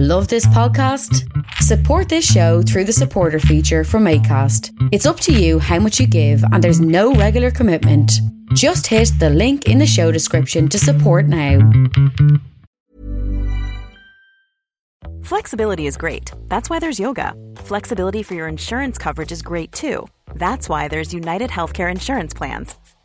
Love this podcast? Support this show through the supporter feature from ACAST. It's up to you how much you give, and there's no regular commitment. Just hit the link in the show description to support now. Flexibility is great. That's why there's yoga. Flexibility for your insurance coverage is great too. That's why there's United Healthcare Insurance Plans.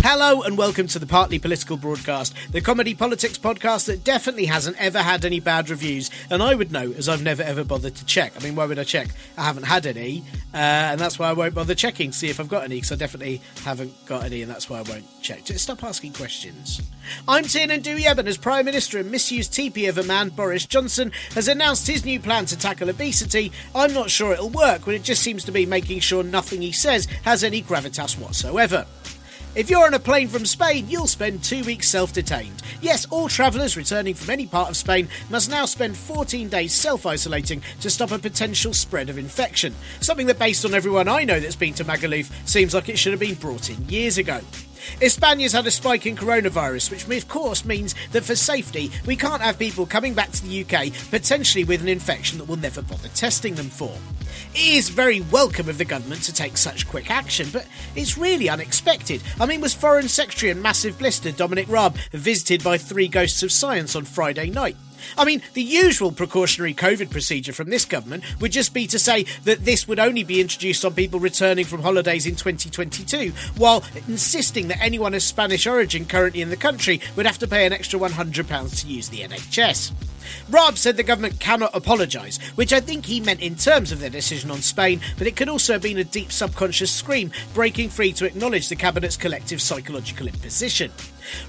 Hello and welcome to the Partly Political Broadcast, the comedy politics podcast that definitely hasn't ever had any bad reviews, and I would know as I've never ever bothered to check. I mean, why would I check? I haven't had any, uh, and that's why I won't bother checking, see if I've got any, because I definitely haven't got any, and that's why I won't check. Just stop asking questions. I'm Tiernan Douieb, and as Prime Minister and misused TP of a man, Boris Johnson, has announced his new plan to tackle obesity. I'm not sure it'll work when it just seems to be making sure nothing he says has any gravitas whatsoever. If you're on a plane from Spain, you'll spend two weeks self detained. Yes, all travellers returning from any part of Spain must now spend 14 days self isolating to stop a potential spread of infection. Something that, based on everyone I know that's been to Magaluf, seems like it should have been brought in years ago. Espana's had a spike in coronavirus, which of course means that for safety, we can't have people coming back to the UK potentially with an infection that we'll never bother testing them for. It is very welcome of the government to take such quick action, but it's really unexpected. I mean, was Foreign Secretary and Massive Blister Dominic Raab visited by three ghosts of science on Friday night? I mean, the usual precautionary COVID procedure from this government would just be to say that this would only be introduced on people returning from holidays in 2022, while insisting that anyone of Spanish origin currently in the country would have to pay an extra £100 to use the NHS. Raab said the government cannot apologise, which I think he meant in terms of their decision on Spain, but it could also have been a deep subconscious scream breaking free to acknowledge the cabinet's collective psychological imposition.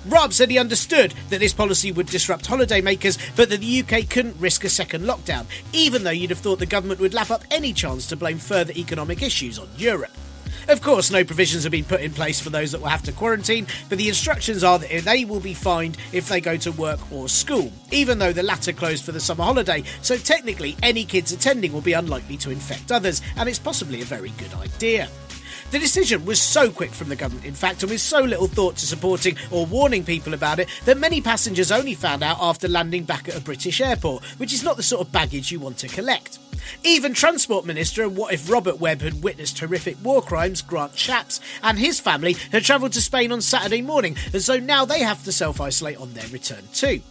Raab said he understood that this policy would disrupt holidaymakers, but that the UK couldn't risk a second lockdown, even though you'd have thought the government would lap up any chance to blame further economic issues on Europe. Of course, no provisions have been put in place for those that will have to quarantine, but the instructions are that they will be fined if they go to work or school, even though the latter closed for the summer holiday, so technically any kids attending will be unlikely to infect others, and it's possibly a very good idea. The decision was so quick from the government, in fact, and with so little thought to supporting or warning people about it, that many passengers only found out after landing back at a British airport, which is not the sort of baggage you want to collect. Even Transport Minister and what if Robert Webb had witnessed horrific war crimes, Grant Shapps, and his family had travelled to Spain on Saturday morning, and so now they have to self isolate on their return too.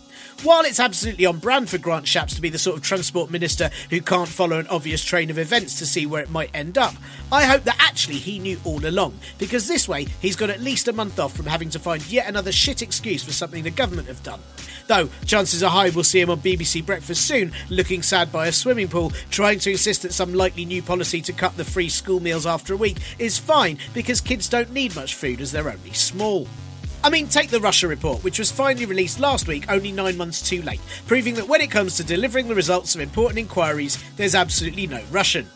While it's absolutely on brand for Grant Shapps to be the sort of transport minister who can't follow an obvious train of events to see where it might end up, I hope that actually he knew all along, because this way he's got at least a month off from having to find yet another shit excuse for something the government have done. Though, chances are high we'll see him on BBC Breakfast soon, looking sad by a swimming pool, trying to insist that some likely new policy to cut the free school meals after a week is fine because kids don't need much food as they're only small. I mean, take the Russia report, which was finally released last week, only nine months too late, proving that when it comes to delivering the results of important inquiries, there's absolutely no Russian.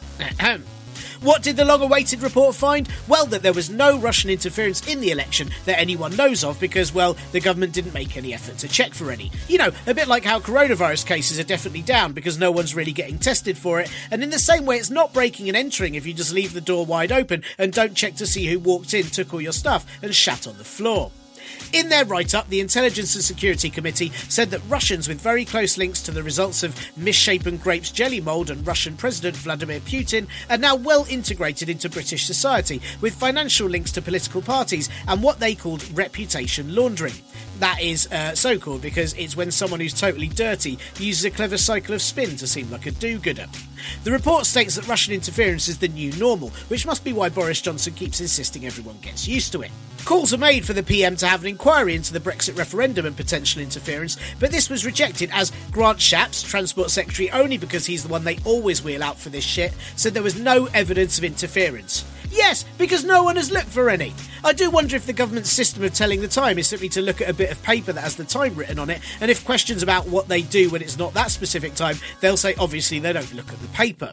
What did the long awaited report find? Well, that there was no Russian interference in the election that anyone knows of because, well, the government didn't make any effort to check for any. You know, a bit like how coronavirus cases are definitely down because no one's really getting tested for it, and in the same way, it's not breaking and entering if you just leave the door wide open and don't check to see who walked in, took all your stuff, and shat on the floor. In their write up, the Intelligence and Security Committee said that Russians with very close links to the results of misshapen grapes jelly mould and Russian President Vladimir Putin are now well integrated into British society, with financial links to political parties and what they called reputation laundering. That is uh, so called because it's when someone who's totally dirty uses a clever cycle of spin to seem like a do gooder. The report states that Russian interference is the new normal, which must be why Boris Johnson keeps insisting everyone gets used to it. Calls are made for the PM to have an inquiry into the Brexit referendum and potential interference, but this was rejected as Grant Shapps, Transport Secretary, only because he's the one they always wheel out for this shit, said there was no evidence of interference. Yes, because no one has looked for any. I do wonder if the government's system of telling the time is simply to look at a bit of paper that has the time written on it, and if questions about what they do when it's not that specific time, they'll say obviously they don't look at the paper.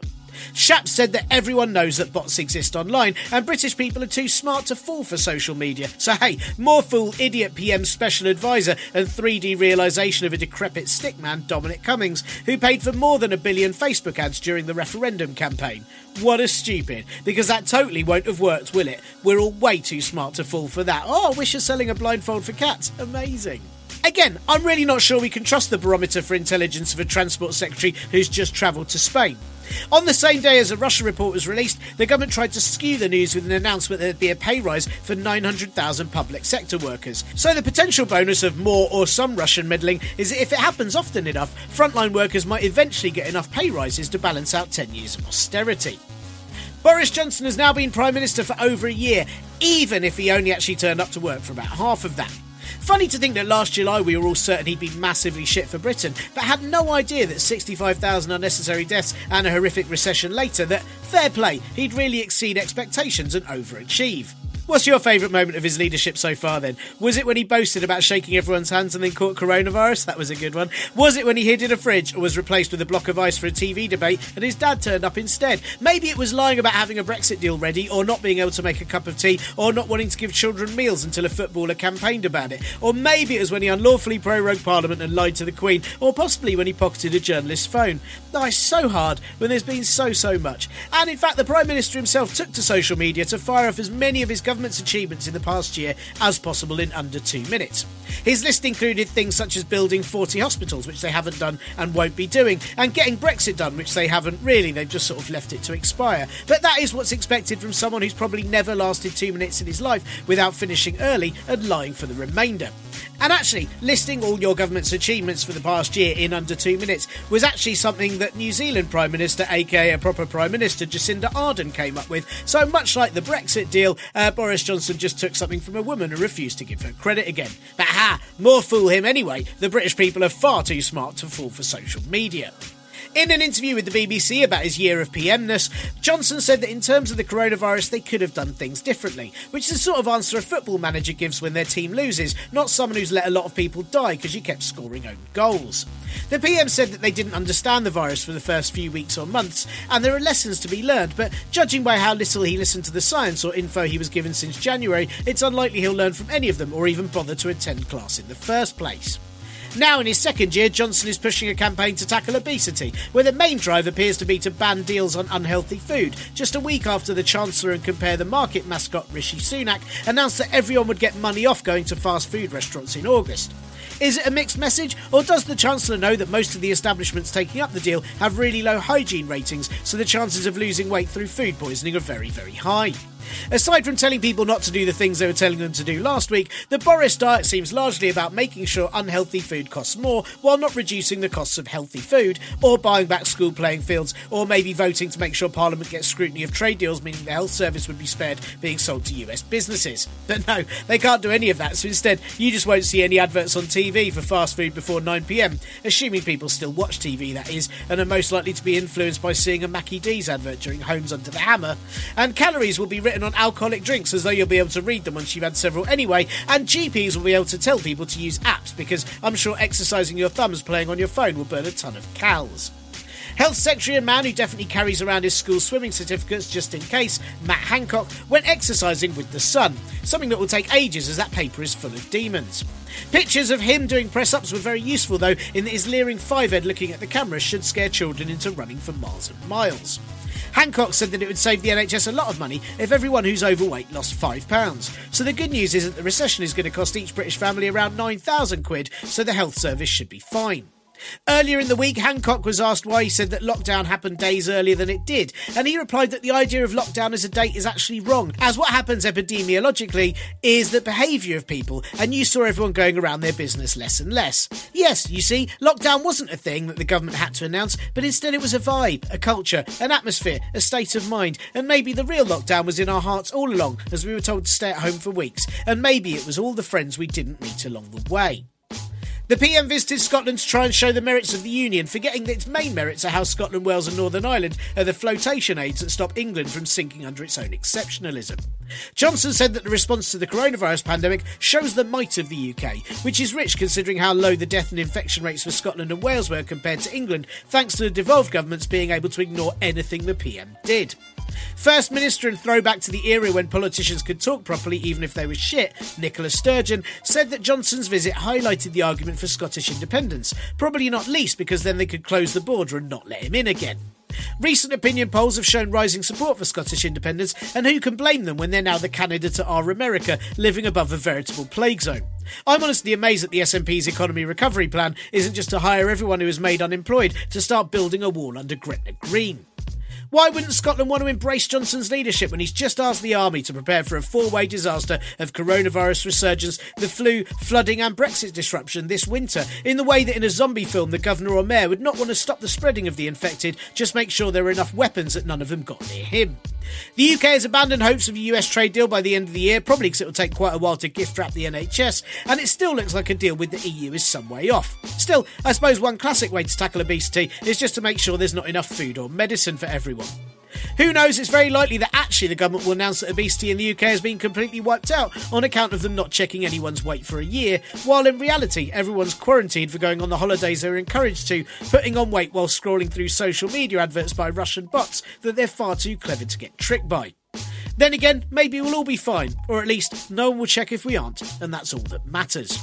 Shapps said that everyone knows that bots exist online and British people are too smart to fall for social media. So, hey, more fool idiot PM special advisor and 3D realisation of a decrepit stickman, Dominic Cummings, who paid for more than a billion Facebook ads during the referendum campaign. What a stupid, because that totally won't have worked, will it? We're all way too smart to fall for that. Oh, wish you're selling a blindfold for cats. Amazing. Again, I'm really not sure we can trust the barometer for intelligence of a transport secretary who's just travelled to Spain. On the same day as a Russia report was released, the government tried to skew the news with an announcement that there'd be a pay rise for 900,000 public sector workers. So the potential bonus of more or some Russian meddling is that if it happens often enough, frontline workers might eventually get enough pay rises to balance out 10 years of austerity. Boris Johnson has now been Prime Minister for over a year, even if he only actually turned up to work for about half of that. Funny to think that last July we were all certain he'd be massively shit for Britain, but had no idea that 65,000 unnecessary deaths and a horrific recession later that, fair play, he'd really exceed expectations and overachieve. What's your favourite moment of his leadership so far then? Was it when he boasted about shaking everyone's hands and then caught coronavirus? That was a good one. Was it when he hid in a fridge or was replaced with a block of ice for a TV debate and his dad turned up instead? Maybe it was lying about having a Brexit deal ready or not being able to make a cup of tea or not wanting to give children meals until a footballer campaigned about it. Or maybe it was when he unlawfully prorogued Parliament and lied to the Queen or possibly when he pocketed a journalist's phone. It's so hard when there's been so, so much. And in fact, the Prime Minister himself took to social media to fire off as many of his government achievements in the past year as possible in under two minutes. His list included things such as building 40 hospitals, which they haven't done and won't be doing, and getting Brexit done, which they haven't really, they've just sort of left it to expire. But that is what's expected from someone who's probably never lasted two minutes in his life without finishing early and lying for the remainder. And actually, listing all your government's achievements for the past year in under two minutes was actually something that New Zealand Prime Minister, aka proper Prime Minister, Jacinda Ardern, came up with. So much like the Brexit deal, uh, Boris Johnson just took something from a woman and refused to give her credit again. But ha, more fool him anyway. The British people are far too smart to fall for social media. In an interview with the BBC about his year of PMness, Johnson said that in terms of the coronavirus, they could have done things differently, which is the sort of answer a football manager gives when their team loses, not someone who's let a lot of people die because you kept scoring own goals. The PM said that they didn't understand the virus for the first few weeks or months, and there are lessons to be learned, but judging by how little he listened to the science or info he was given since January, it's unlikely he'll learn from any of them or even bother to attend class in the first place. Now, in his second year, Johnson is pushing a campaign to tackle obesity, where the main drive appears to be to ban deals on unhealthy food, just a week after the Chancellor and Compare the Market mascot Rishi Sunak announced that everyone would get money off going to fast food restaurants in August. Is it a mixed message, or does the Chancellor know that most of the establishments taking up the deal have really low hygiene ratings, so the chances of losing weight through food poisoning are very, very high? Aside from telling people not to do the things they were telling them to do last week, the Boris diet seems largely about making sure unhealthy food costs more while not reducing the costs of healthy food, or buying back school playing fields, or maybe voting to make sure Parliament gets scrutiny of trade deals, meaning the health service would be spared being sold to US businesses. But no, they can't do any of that, so instead, you just won't see any adverts on TV for fast food before 9pm, assuming people still watch TV, that is, and are most likely to be influenced by seeing a Maccy D's advert during Homes Under the Hammer. And calories will be written on alcoholic drinks as though you'll be able to read them once you've had several anyway, and GPs will be able to tell people to use apps because I'm sure exercising your thumbs playing on your phone will burn a ton of calories. Health Secretary and man who definitely carries around his school swimming certificates just in case, Matt Hancock, went exercising with the Sun, something that will take ages as that paper is full of demons. Pictures of him doing press ups were very useful though, in that his leering five head looking at the camera should scare children into running for miles and miles. Hancock said that it would save the NHS a lot of money if everyone who's overweight lost £5. So the good news is that the recession is going to cost each British family around 9,000 quid, so the health service should be fine. Earlier in the week, Hancock was asked why he said that lockdown happened days earlier than it did, and he replied that the idea of lockdown as a date is actually wrong, as what happens epidemiologically is the behaviour of people, and you saw everyone going around their business less and less. Yes, you see, lockdown wasn't a thing that the government had to announce, but instead it was a vibe, a culture, an atmosphere, a state of mind, and maybe the real lockdown was in our hearts all along, as we were told to stay at home for weeks, and maybe it was all the friends we didn't meet along the way. The PM visited Scotland to try and show the merits of the Union, forgetting that its main merits are how Scotland, Wales, and Northern Ireland are the flotation aids that stop England from sinking under its own exceptionalism. Johnson said that the response to the coronavirus pandemic shows the might of the UK, which is rich considering how low the death and infection rates for Scotland and Wales were compared to England, thanks to the devolved governments being able to ignore anything the PM did. First Minister and throwback to the era when politicians could talk properly even if they were shit, Nicola Sturgeon, said that Johnson's visit highlighted the argument for Scottish independence, probably not least because then they could close the border and not let him in again. Recent opinion polls have shown rising support for Scottish independence, and who can blame them when they're now the Canada to our America, living above a veritable plague zone? I'm honestly amazed that the SNP's economy recovery plan isn't just to hire everyone who is made unemployed to start building a wall under Gretna Green. Why wouldn't Scotland want to embrace Johnson's leadership when he's just asked the army to prepare for a four way disaster of coronavirus resurgence, the flu, flooding, and Brexit disruption this winter, in the way that in a zombie film the governor or mayor would not want to stop the spreading of the infected, just make sure there are enough weapons that none of them got near him? The UK has abandoned hopes of a US trade deal by the end of the year, probably because it will take quite a while to gift wrap the NHS, and it still looks like a deal with the EU is some way off. Still, I suppose one classic way to tackle obesity is just to make sure there's not enough food or medicine for everyone. Who knows, it's very likely that actually the government will announce that obesity in the UK has been completely wiped out on account of them not checking anyone's weight for a year, while in reality everyone's quarantined for going on the holidays they're encouraged to, putting on weight while scrolling through social media adverts by Russian bots that they're far too clever to get tricked by. Then again, maybe we'll all be fine, or at least no one will check if we aren't, and that's all that matters.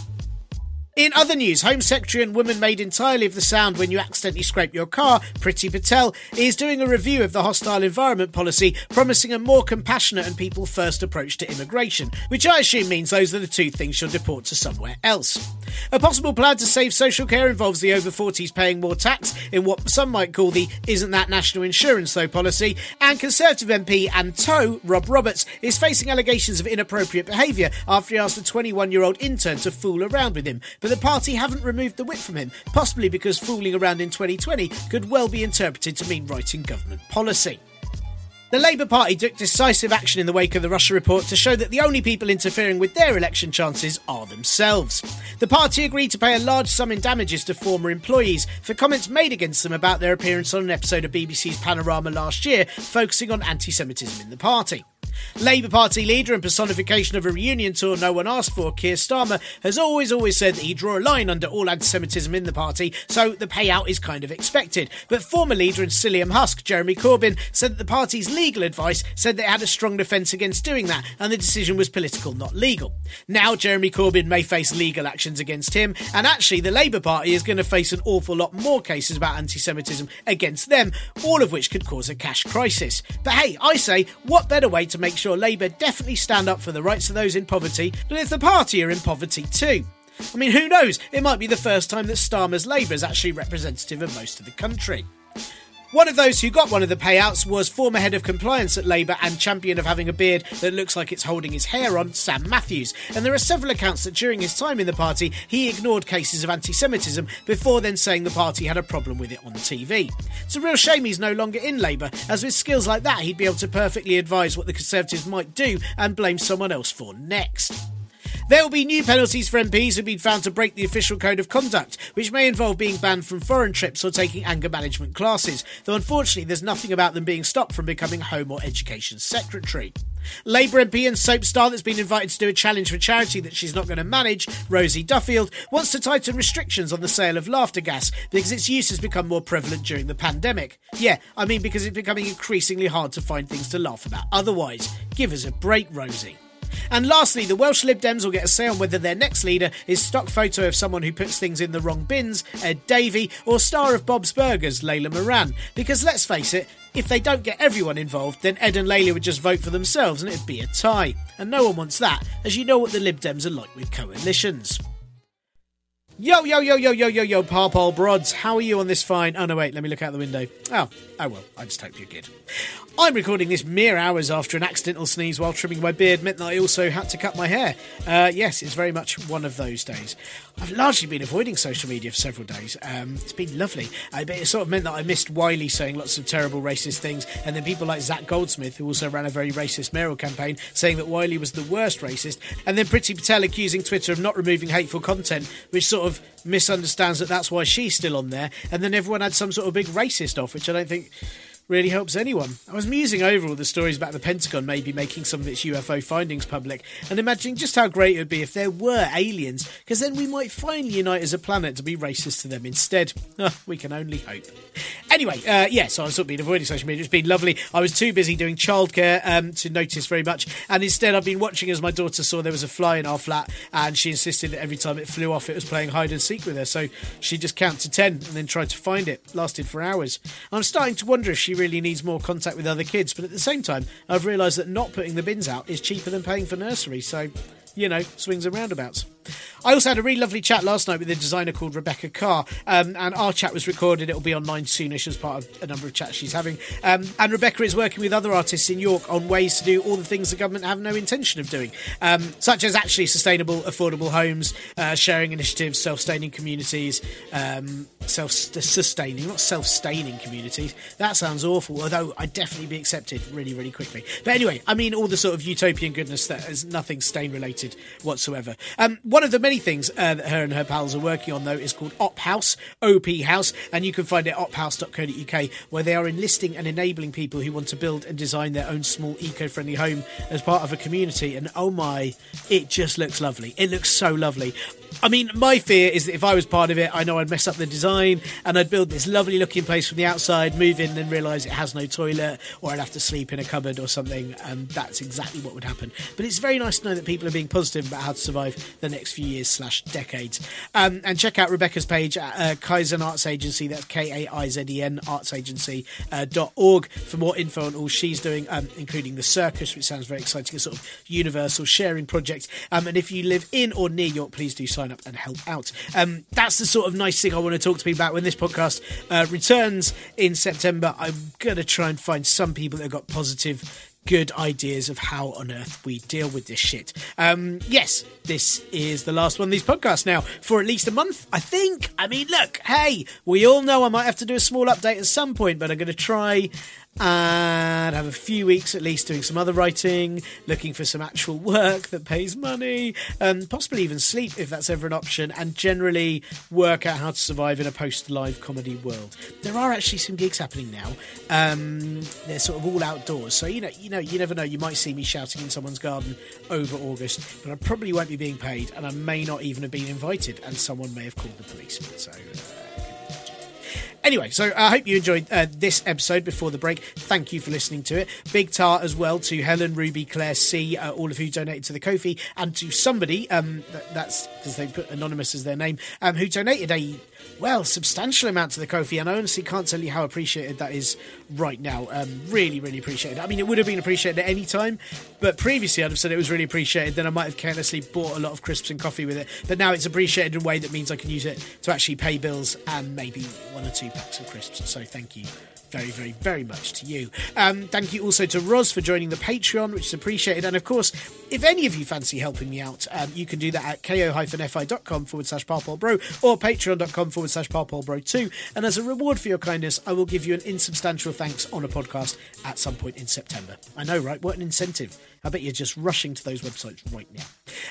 In other news, Home Secretary and woman made entirely of the sound when you accidentally scrape your car, Priti Patel, is doing a review of the hostile environment policy, promising a more compassionate and people first approach to immigration, which I assume means those are the two things she'll deport to somewhere else. A possible plan to save social care involves the over 40s paying more tax in what some might call the Isn't That National Insurance Though policy, and Conservative MP and TOE, Rob Roberts, is facing allegations of inappropriate behaviour after he asked a 21 year old intern to fool around with him but the party haven't removed the whip from him, possibly because fooling around in 2020 could well be interpreted to mean writing government policy. The Labour Party took decisive action in the wake of the Russia report to show that the only people interfering with their election chances are themselves. The party agreed to pay a large sum in damages to former employees for comments made against them about their appearance on an episode of BBC's Panorama last year, focusing on anti Semitism in the party. Labour Party leader and personification of a reunion tour no one asked for, Keir Starmer, has always, always said that he'd draw a line under all anti Semitism in the party, so the payout is kind of expected. But former leader and Psyllium Husk, Jeremy Corbyn, said that the party's legal advice said they had a strong defence against doing that, and the decision was political, not legal. Now, Jeremy Corbyn may face legal actions against him, and actually, the Labour Party is going to face an awful lot more cases about anti Semitism against them, all of which could cause a cash crisis. But hey, I say, what better way to make sure Labour definitely stand up for the rights of those in poverty than if the party are in poverty too? I mean, who knows? It might be the first time that Starmer's Labour is actually representative of most of the country. One of those who got one of the payouts was former head of compliance at Labour and champion of having a beard that looks like it's holding his hair on, Sam Matthews. And there are several accounts that during his time in the party, he ignored cases of anti Semitism before then saying the party had a problem with it on TV. It's a real shame he's no longer in Labour, as with skills like that, he'd be able to perfectly advise what the Conservatives might do and blame someone else for next. There will be new penalties for MPs who've been found to break the official code of conduct, which may involve being banned from foreign trips or taking anger management classes, though unfortunately there's nothing about them being stopped from becoming Home or Education Secretary. Labour MP and soap star that's been invited to do a challenge for charity that she's not going to manage, Rosie Duffield, wants to tighten restrictions on the sale of laughter gas because its use has become more prevalent during the pandemic. Yeah, I mean because it's becoming increasingly hard to find things to laugh about otherwise. Give us a break, Rosie. And lastly, the Welsh Lib Dems will get a say on whether their next leader is stock photo of someone who puts things in the wrong bins, Ed Davey, or star of Bob's Burgers, Layla Moran. Because let's face it, if they don't get everyone involved, then Ed and Layla would just vote for themselves and it'd be a tie. And no one wants that, as you know what the Lib Dems are like with coalitions. Yo, yo, yo, yo, yo, yo, yo, Parpole Brods. How are you on this fine? Oh, no, wait, let me look out the window. Oh, oh well, I just hope you're good. I'm recording this mere hours after an accidental sneeze while trimming my beard meant that I also had to cut my hair. Uh, yes, it's very much one of those days. I've largely been avoiding social media for several days. Um, it's been lovely. Uh, but it sort of meant that I missed Wiley saying lots of terrible racist things, and then people like Zac Goldsmith, who also ran a very racist mayoral campaign, saying that Wiley was the worst racist, and then Priti Patel accusing Twitter of not removing hateful content, which sort of misunderstands that that's why she's still on there, and then everyone had some sort of big racist off, which I don't think really helps anyone. I was musing over all the stories about the Pentagon maybe making some of its UFO findings public and imagining just how great it would be if there were aliens, because then we might finally unite as a planet to be racist to them instead. we can only hope. Anyway, uh, yeah, so I've sort of been avoiding social media. It's been lovely. I was too busy doing childcare um, to notice very much, and instead I've been watching as my daughter saw there was a fly in our flat, and she insisted that every time it flew off, it was playing hide and seek with her. So she just counted to ten and then tried to find it. Lasted for hours. I'm starting to wonder if she really needs more contact with other kids, but at the same time, I've realised that not putting the bins out is cheaper than paying for nursery. So, you know, swings and roundabouts. I also had a really lovely chat last night with a designer called Rebecca Carr, um, and our chat was recorded. It'll be online soonish as part of a number of chats she's having. Um, and Rebecca is working with other artists in York on ways to do all the things the government have no intention of doing, um, such as actually sustainable, affordable homes, uh, sharing initiatives, self-sustaining communities, um, self-sustaining, not self-staining communities. That sounds awful, although I'd definitely be accepted really, really quickly. But anyway, I mean all the sort of utopian goodness that is nothing stain related whatsoever. Um, one of the many things uh, that her and her pals are working on, though, is called Op House, OP House, and you can find it at ophouse.co.uk, where they are enlisting and enabling people who want to build and design their own small eco friendly home as part of a community. And oh my, it just looks lovely. It looks so lovely. I mean, my fear is that if I was part of it, I know I'd mess up the design and I'd build this lovely looking place from the outside, move in and realise it has no toilet, or I'd have to sleep in a cupboard or something, and that's exactly what would happen. But it's very nice to know that people are being positive about how to survive the next few years slash decades. Um, and check out Rebecca's page at uh, Kaizen Arts Agency, that's K A I Z E N Arts Agency uh, dot org for more info on all she's doing, um, including the circus, which sounds very exciting, a sort of universal sharing project. Um, and if you live in or near York, please do sign up and help out. Um, that's the sort of nice thing I want to talk to people about when this podcast uh, returns in September. I'm going to try and find some people that have got positive good ideas of how on earth we deal with this shit. Um, yes, this is the last one of these podcasts now for at least a month, I think. I mean, look, hey, we all know I might have to do a small update at some point, but I'm going to try and have a few weeks at least doing some other writing, looking for some actual work that pays money, and possibly even sleep if that's ever an option, and generally work out how to survive in a post live comedy world. There are actually some gigs happening now. Um, they're sort of all outdoors, so you know, you know, you never know. You might see me shouting in someone's garden over August, but I probably won't be being paid, and I may not even have been invited, and someone may have called the police. So. Uh, Anyway, so I hope you enjoyed uh, this episode before the break. Thank you for listening to it. Big tar as well to Helen, Ruby, Claire, C, uh, all of who donated to the Ko-fi, and to somebody, um, that's because they put anonymous as their name, um, who donated a well, substantial amount to the Ko-fi, and I honestly can't tell you how appreciated that is right now. Um, really, really appreciated. I mean, it would have been appreciated at any time, but previously I'd have said it was really appreciated. Then I might have carelessly bought a lot of crisps and coffee with it, but now it's appreciated in a way that means I can use it to actually pay bills and maybe one or two packs of crisps. So thank you very, very, very much to you. Um, thank you also to Roz for joining the Patreon, which is appreciated. And of course, if any of you fancy helping me out, um, you can do that at ko-fi.com forward slash parpolbro or patreon.com forward slash parpolbro2. And as a reward for your kindness, I will give you an insubstantial thanks on a podcast at some point in September. I know, right? What an incentive. I bet you're just rushing to those websites right now.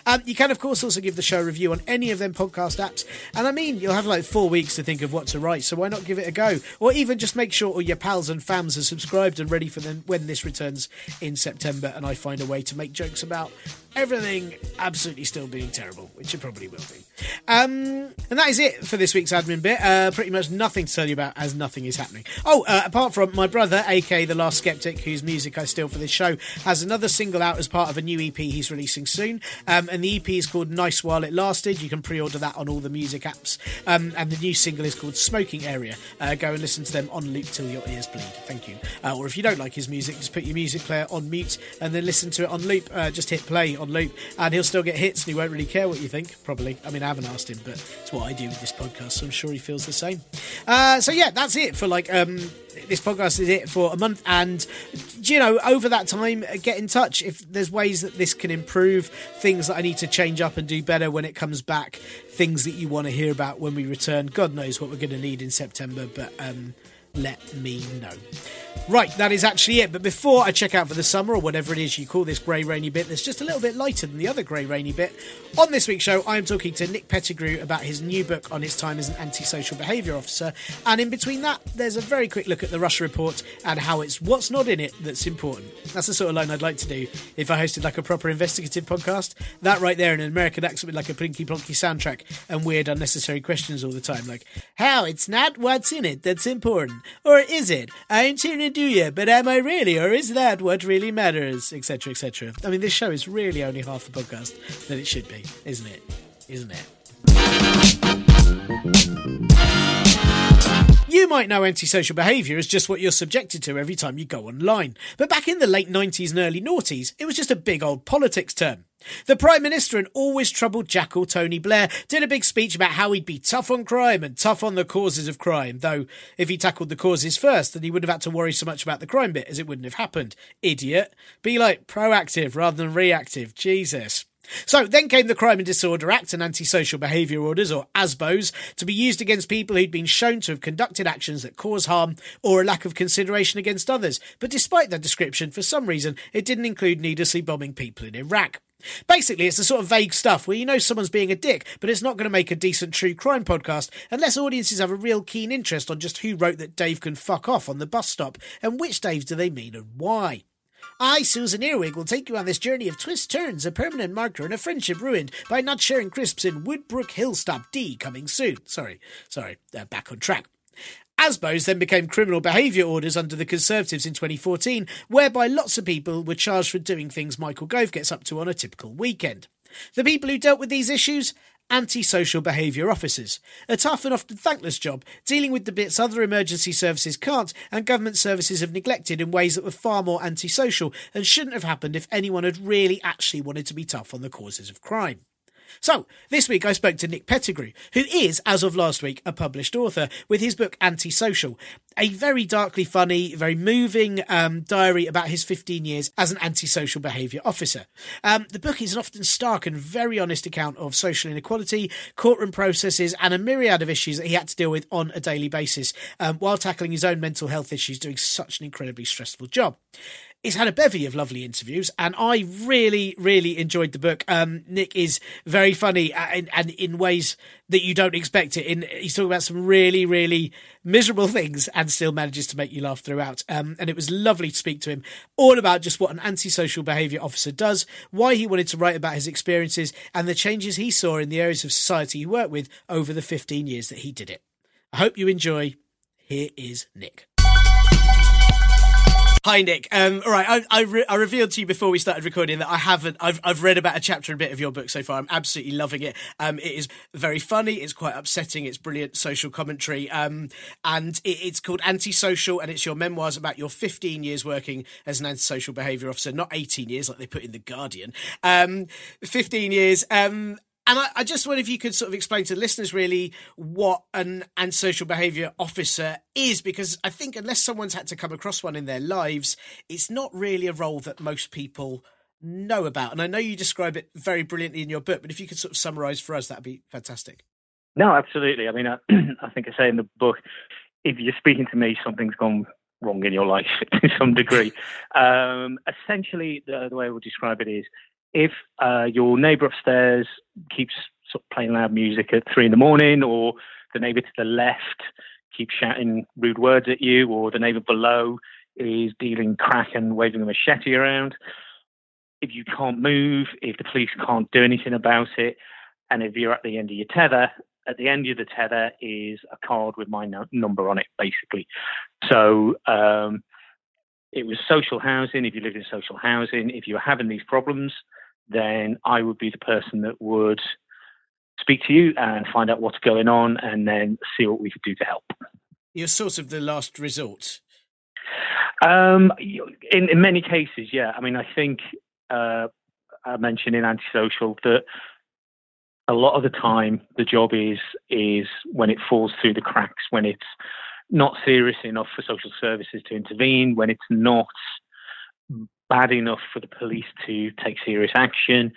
Um, you can, of course, also give the show a review on any of them podcast apps. And I mean, you'll have like four weeks to think of what to write, so why not give it a go? Or even just make sure all your pals and fams are subscribed and ready for them when this returns in September and I find a way to make jokes about out everything absolutely still being terrible, which it probably will be. Um, and that is it for this week's admin bit. Uh, pretty much nothing to tell you about as nothing is happening. Oh, uh, apart from my brother, aka The Last Skeptic, whose music I steal for this show, has another single out as part of a new EP he's releasing soon. Um, and the EP is called Nice While It Lasted. You can pre order that on all the music apps. Um, and the new single is called Smoking Area. Uh, go and listen to them on loop till your ears bleed. Thank you. Uh, or if you don't like his music, just put your music player on mute and then listen to it on loop. Uh, just hit play on loop, and he'll still get hits and he won't really care what you think, probably. I mean, I haven't asked him, but it's what I do with this podcast, so I'm sure he feels the same. Uh, so yeah, that's it for like um, this podcast is it for a month, and you know, over that time, get in touch if there's ways that this can improve, things that I need to change up and do better when it comes back, things that you want to hear about when we return. God knows what we're going to need in September, but um, let me know. Right, that is actually it. But before I check out for the summer or whatever it is you call this grey rainy bit, that's just a little bit lighter than the other grey rainy bit. On this week's show, I am talking to Nick Pettigrew about his new book on his time as an antisocial behaviour officer. And in between that, there's a very quick look at the Russia report and how it's what's not in it that's important. That's the sort of line I'd like to do if I hosted like a proper investigative podcast. That right there in an American accent with like a plinky plonky soundtrack and weird unnecessary questions all the time, like how it's not what's in it that's important, or is it? I ain't here to do you, but am I really, or is that what really matters, etc., etc. I mean, this show is really only half the podcast that it should be, isn't it? Isn't it? You might know antisocial behaviour as just what you're subjected to every time you go online, but back in the late 90s and early noughties, it was just a big old politics term. The Prime Minister and always troubled jackal Tony Blair did a big speech about how he'd be tough on crime and tough on the causes of crime, though if he tackled the causes first, then he wouldn't have had to worry so much about the crime bit as it wouldn't have happened. Idiot. Be like proactive rather than reactive. Jesus. So then came the Crime and Disorder Act and Antisocial Behaviour Orders, or ASBOs, to be used against people who'd been shown to have conducted actions that cause harm or a lack of consideration against others. But despite that description, for some reason, it didn't include needlessly bombing people in Iraq. Basically, it's the sort of vague stuff where you know someone's being a dick, but it's not going to make a decent true crime podcast unless audiences have a real keen interest on just who wrote that Dave can fuck off on the bus stop and which Dave do they mean and why. I, Susan Earwig, will take you on this journey of twists, turns, a permanent marker, and a friendship ruined by not sharing crisps in Woodbrook Hillstop D coming soon. Sorry, sorry, uh, back on track. ASBOs then became criminal behaviour orders under the Conservatives in 2014, whereby lots of people were charged for doing things Michael Gove gets up to on a typical weekend. The people who dealt with these issues? Antisocial behaviour officers. A tough and often thankless job, dealing with the bits other emergency services can't and government services have neglected in ways that were far more antisocial and shouldn't have happened if anyone had really actually wanted to be tough on the causes of crime. So, this week I spoke to Nick Pettigrew, who is, as of last week, a published author, with his book Antisocial, a very darkly funny, very moving um, diary about his 15 years as an antisocial behaviour officer. Um, the book is an often stark and very honest account of social inequality, courtroom processes, and a myriad of issues that he had to deal with on a daily basis um, while tackling his own mental health issues, doing such an incredibly stressful job. He's had a bevy of lovely interviews, and I really, really enjoyed the book. Um, Nick is very funny and, and, in ways that you don't expect it. In he's talking about some really, really miserable things, and still manages to make you laugh throughout. Um, and it was lovely to speak to him all about just what an antisocial behaviour officer does, why he wanted to write about his experiences, and the changes he saw in the areas of society he worked with over the 15 years that he did it. I hope you enjoy. Here is Nick. Hi Nick. Um, all right, I, I, re- I, revealed to you before we started recording that I haven't. I've, I've read about a chapter and bit of your book so far. I'm absolutely loving it. Um, it is very funny. It's quite upsetting. It's brilliant social commentary. Um, and it, it's called Antisocial, and it's your memoirs about your 15 years working as an antisocial behaviour officer, not 18 years like they put in the Guardian. Um, 15 years. Um, and I, I, just wonder if you could sort of explain to listeners really what an antisocial behaviour officer is, because I think unless someone's had to come across one in their lives, it's not really a role that most people know about. And I know you describe it very brilliantly in your book, but if you could sort of summarise for us, that'd be fantastic. No, absolutely. I mean, I, I think I say in the book, if you're speaking to me, something's gone wrong in your life to some degree. um, essentially, the, the way I would describe it is if uh, your neighbour upstairs keeps sort of playing loud music at three in the morning, or the neighbour to the left keeps shouting rude words at you, or the neighbour below is dealing crack and waving a machete around, if you can't move, if the police can't do anything about it, and if you're at the end of your tether at the end of the tether is a card with my no- number on it, basically. So um, it was social housing. If you lived in social housing, if you were having these problems, then I would be the person that would speak to you and find out what's going on and then see what we could do to help. You're sort of the last resort. Um, in, in many cases, yeah. I mean, I think uh, I mentioned in antisocial that a lot of the time the job is is when it falls through the cracks, when it's not serious enough for social services to intervene, when it's not bad enough for the police to take serious action,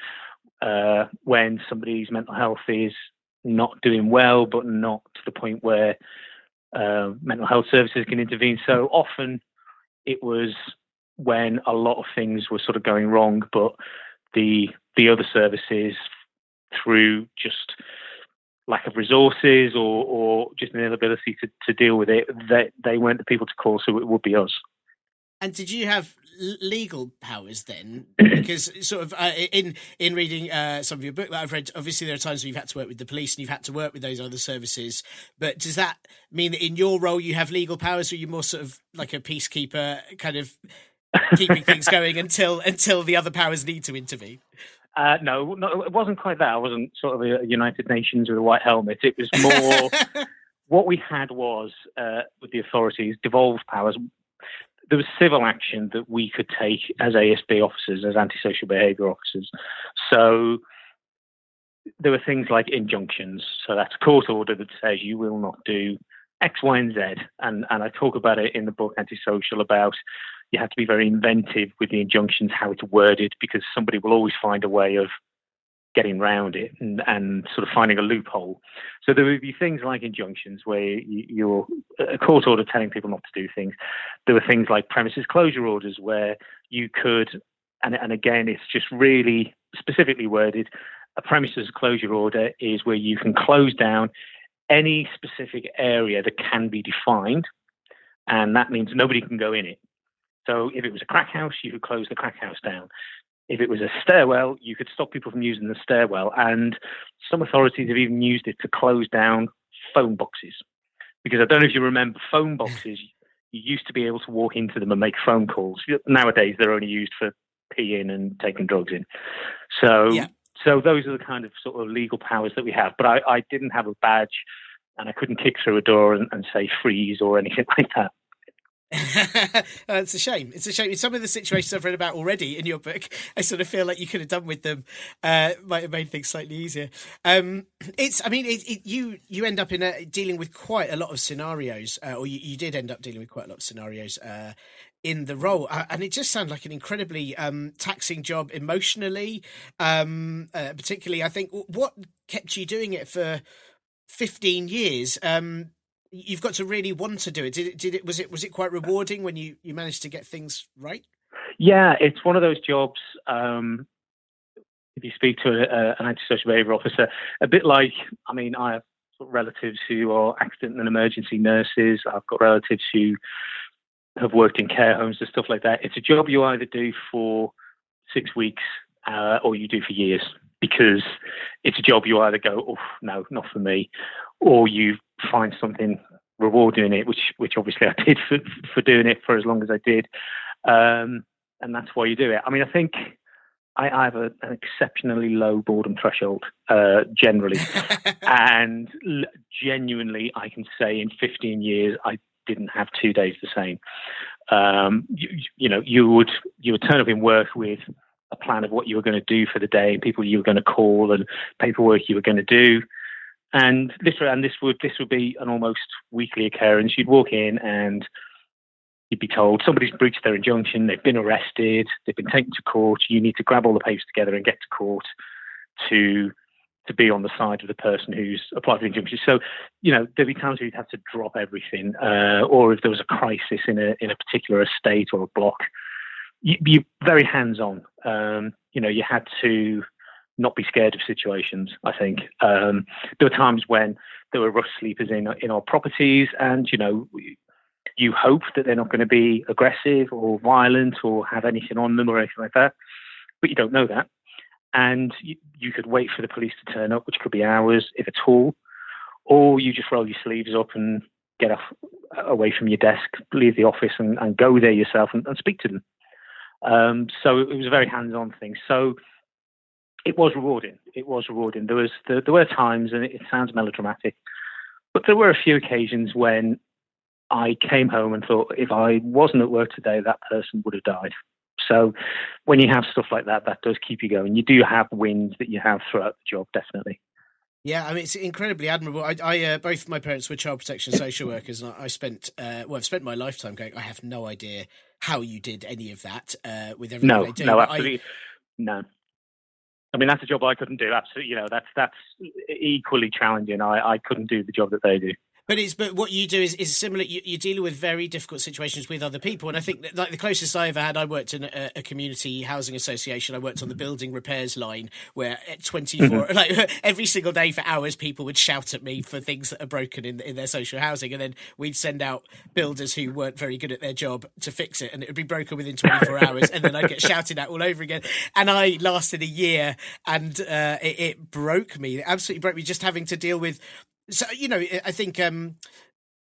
uh, when somebody's mental health is not doing well, but not to the point where uh, mental health services can intervene. So often it was when a lot of things were sort of going wrong, but the the other services through just lack of resources or, or just an inability to, to deal with it, they, they weren't the people to call, so it would be us. And did you have legal powers then? Because sort of uh, in in reading uh, some of your book that I've read, obviously there are times where you've had to work with the police and you've had to work with those other services. But does that mean that in your role you have legal powers, or you're more sort of like a peacekeeper, kind of keeping things going until until the other powers need to intervene? Uh, no, no, it wasn't quite that. I wasn't sort of a United Nations with a white helmet. It was more. what we had was uh, with the authorities devolved powers there was civil action that we could take as ASB officers, as antisocial behaviour officers. So there were things like injunctions. So that's a court order that says you will not do X, Y, and Z. And, and I talk about it in the book Antisocial about you have to be very inventive with the injunctions, how it's worded, because somebody will always find a way of getting round it and, and, sort of finding a loophole. So there would be things like injunctions where you, are a court order telling people not to do things. There were things like premises closure orders where you could, and, and again, it's just really specifically worded. A premises closure order is where you can close down any specific area that can be defined, and that means nobody can go in it. So if it was a crack house, you could close the crack house down if it was a stairwell, you could stop people from using the stairwell. And some authorities have even used it to close down phone boxes. Because I don't know if you remember, phone boxes, you used to be able to walk into them and make phone calls. Nowadays, they're only used for peeing and taking drugs in. So, yeah. so those are the kind of sort of legal powers that we have. But I, I didn't have a badge and I couldn't kick through a door and, and say freeze or anything like that. it's a shame. It's a shame. In some of the situations I've read about already in your book, I sort of feel like you could have done with them. Uh, might have made things slightly easier. Um, it's. I mean, it, it, you you end up in a, dealing with quite a lot of scenarios, uh, or you, you, did end up dealing with quite a lot of scenarios uh, in the role, uh, and it just sounds like an incredibly um, taxing job emotionally. Um, uh, particularly, I think what kept you doing it for fifteen years. Um, you've got to really want to do it. Did it? Did it? Was it? Was it quite rewarding when you you managed to get things right? Yeah, it's one of those jobs. Um, if you speak to a, a, an antisocial behaviour officer, a bit like, I mean, I have relatives who are accident and emergency nurses. I've got relatives who have worked in care homes and stuff like that. It's a job you either do for six weeks uh, or you do for years because it's a job you either go, oh, no, not for me, or you find something rewarding in it, which which obviously I did for, for doing it for as long as I did, um, and that's why you do it. I mean, I think I, I have a, an exceptionally low boredom threshold uh, generally, and l- genuinely, I can say in 15 years I didn't have two days the same. Um, you, you know, you would you would turn up in work with a plan of what you were going to do for the day, people you were going to call, and paperwork you were going to do. And this and this would this would be an almost weekly occurrence. You'd walk in and you'd be told somebody's breached their injunction, they've been arrested, they've been taken to court. You need to grab all the papers together and get to court to to be on the side of the person who's applied for the injunction. So, you know, there'd be times where you'd have to drop everything, uh, or if there was a crisis in a in a particular estate or a block, you, you very hands on. Um, you know, you had to not be scared of situations. I think um, there were times when there were rough sleepers in in our properties, and you know, you hope that they're not going to be aggressive or violent or have anything on them or anything like that, but you don't know that. And you, you could wait for the police to turn up, which could be hours, if at all, or you just roll your sleeves up and get off away from your desk, leave the office, and, and go there yourself and, and speak to them. Um, so it was a very hands-on thing. So it was rewarding. It was rewarding. There was there, there were times, and it, sounds melodramatic, but there were a few occasions when I came home and thought, if I wasn't at work today, that person would have died. So when you have stuff like that, that does keep you going. You do have wins that you have throughout the job, definitely. Yeah, I mean it's incredibly admirable. I, I uh, both my parents were child protection social workers, and I, I spent uh, well, I've spent my lifetime going. I have no idea how you did any of that uh, with everything no, they do. No, absolutely, I, no. I mean that's a job I couldn't do. Absolutely, you know that's that's equally challenging. I, I couldn't do the job that they do. But it's but what you do is, is similar. You, are dealing with very difficult situations with other people, and I think that, like the closest I ever had, I worked in a, a, community housing association. I worked on the building repairs line, where at 24, mm-hmm. like every single day for hours, people would shout at me for things that are broken in in their social housing, and then we'd send out builders who weren't very good at their job to fix it, and it would be broken within 24 hours, and then I'd get shouted at all over again. And I lasted a year, and uh, it, it broke me. It absolutely broke me just having to deal with so you know, I think um,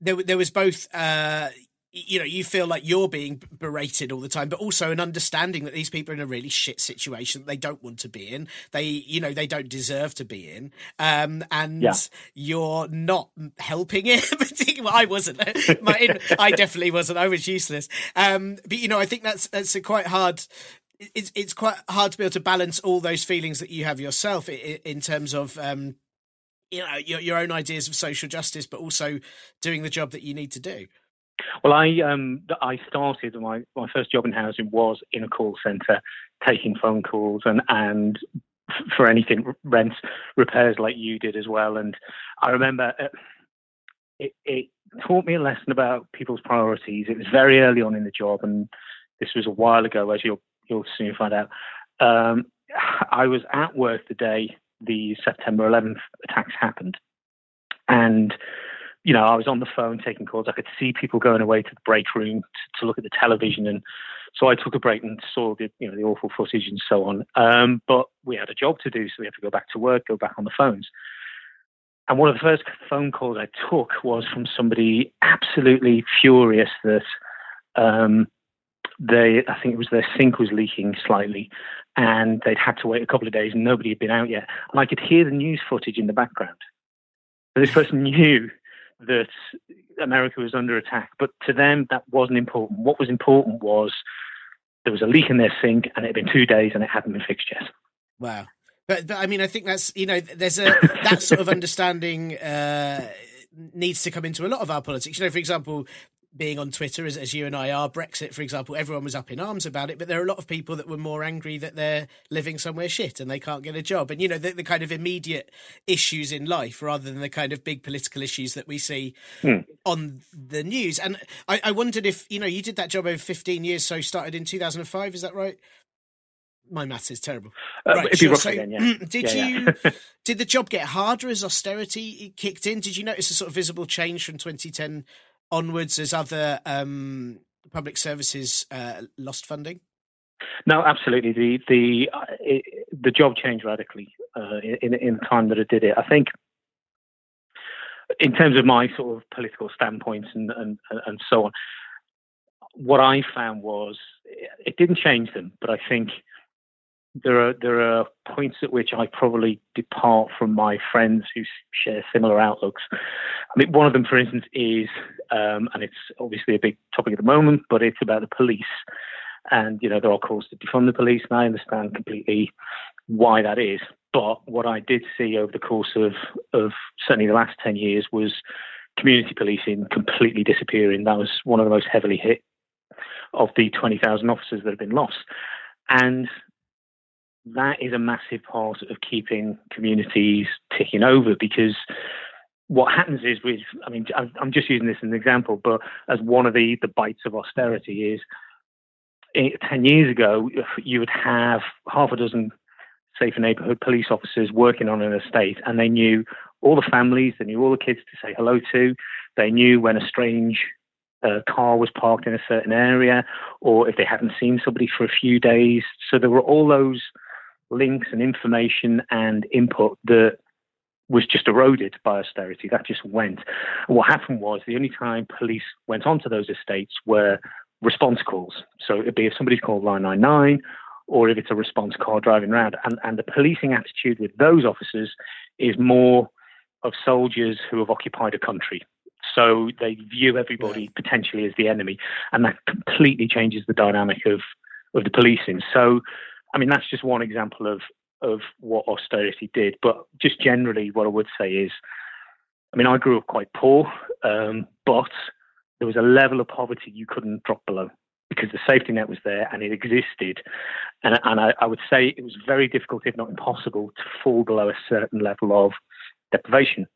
there there was both. Uh, you know, you feel like you're being berated all the time, but also an understanding that these people are in a really shit situation they don't want to be in. They, you know, they don't deserve to be in. Um, and yeah. you're not helping it. well, I wasn't. My, I definitely wasn't. I was useless. Um, but you know, I think that's that's a quite hard it's it's quite hard to be able to balance all those feelings that you have yourself in, in terms of um, you know your, your own ideas of social justice, but also doing the job that you need to do. Well, I um, I started my my first job in housing was in a call centre, taking phone calls and and for anything rents repairs like you did as well. And I remember uh, it, it taught me a lesson about people's priorities. It was very early on in the job, and this was a while ago, as you'll you'll soon find out. Um, I was at work the day the September 11th attacks happened. And, you know, I was on the phone taking calls. I could see people going away to the break room to, to look at the television. And so I took a break and saw the, you know, the awful footage and so on. Um, but we had a job to do, so we had to go back to work, go back on the phones. And one of the first phone calls I took was from somebody absolutely furious that um, they, I think it was their sink was leaking slightly, and they'd had to wait a couple of days and nobody had been out yet. And I could hear the news footage in the background. So this person knew that America was under attack, but to them that wasn't important. What was important was there was a leak in their sink and it had been two days and it hadn't been fixed yet. Wow. But, but I mean, I think that's, you know, there's a, that sort of understanding, uh, needs to come into a lot of our politics. You know, for example, being on Twitter, as, as you and I are, Brexit, for example, everyone was up in arms about it, but there are a lot of people that were more angry that they're living somewhere shit and they can't get a job. And, you know, the, the kind of immediate issues in life rather than the kind of big political issues that we see hmm. on the news. And I, I wondered if, you know, you did that job over 15 years, so started in 2005, is that right? my maths is terrible. Uh, right, sure. so, again, yeah. did yeah, you yeah. did the job get harder as austerity kicked in? Did you notice a sort of visible change from 2010 onwards as other um, public services uh, lost funding? No, absolutely. The the uh, it, the job changed radically uh, in in the time that it did it. I think, in terms of my sort of political standpoints and and and so on, what I found was it didn't change them, but I think there are there are points at which I probably depart from my friends who share similar outlooks. I mean, one of them, for instance, is, um, and it's obviously a big topic at the moment, but it's about the police. And you know, there are calls to defund the police, and I understand completely why that is. But what I did see over the course of of certainly the last ten years was community policing completely disappearing. That was one of the most heavily hit of the twenty thousand officers that have been lost. And that is a massive part of keeping communities ticking over because what happens is with i mean i'm just using this as an example but as one of the the bites of austerity is eh, 10 years ago you would have half a dozen safer neighborhood police officers working on an estate and they knew all the families they knew all the kids to say hello to they knew when a strange uh, car was parked in a certain area or if they hadn't seen somebody for a few days. So there were all those links and information and input that was just eroded by austerity. That just went. And what happened was the only time police went onto those estates were response calls. So it'd be if somebody's called 999 or if it's a response car driving around. And, and the policing attitude with those officers is more of soldiers who have occupied a country. So they view everybody potentially as the enemy, and that completely changes the dynamic of, of the policing. So, I mean, that's just one example of of what austerity did. But just generally, what I would say is, I mean, I grew up quite poor, um, but there was a level of poverty you couldn't drop below because the safety net was there and it existed. And, and I, I, would say it was very difficult, if not impossible, to fall below a certain level of deprivation.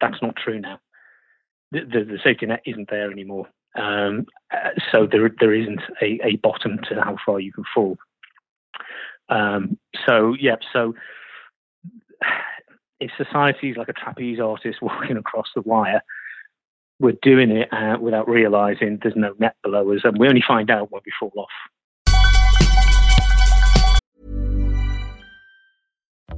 That's not true now. The, the, the safety net isn't there anymore. Um, uh, so there, there isn't a, a bottom to how far you can fall. Um, so, yeah, so if societies like a trapeze artist walking across the wire we're doing it uh, without realizing there's no net below us, and we only find out when we fall off.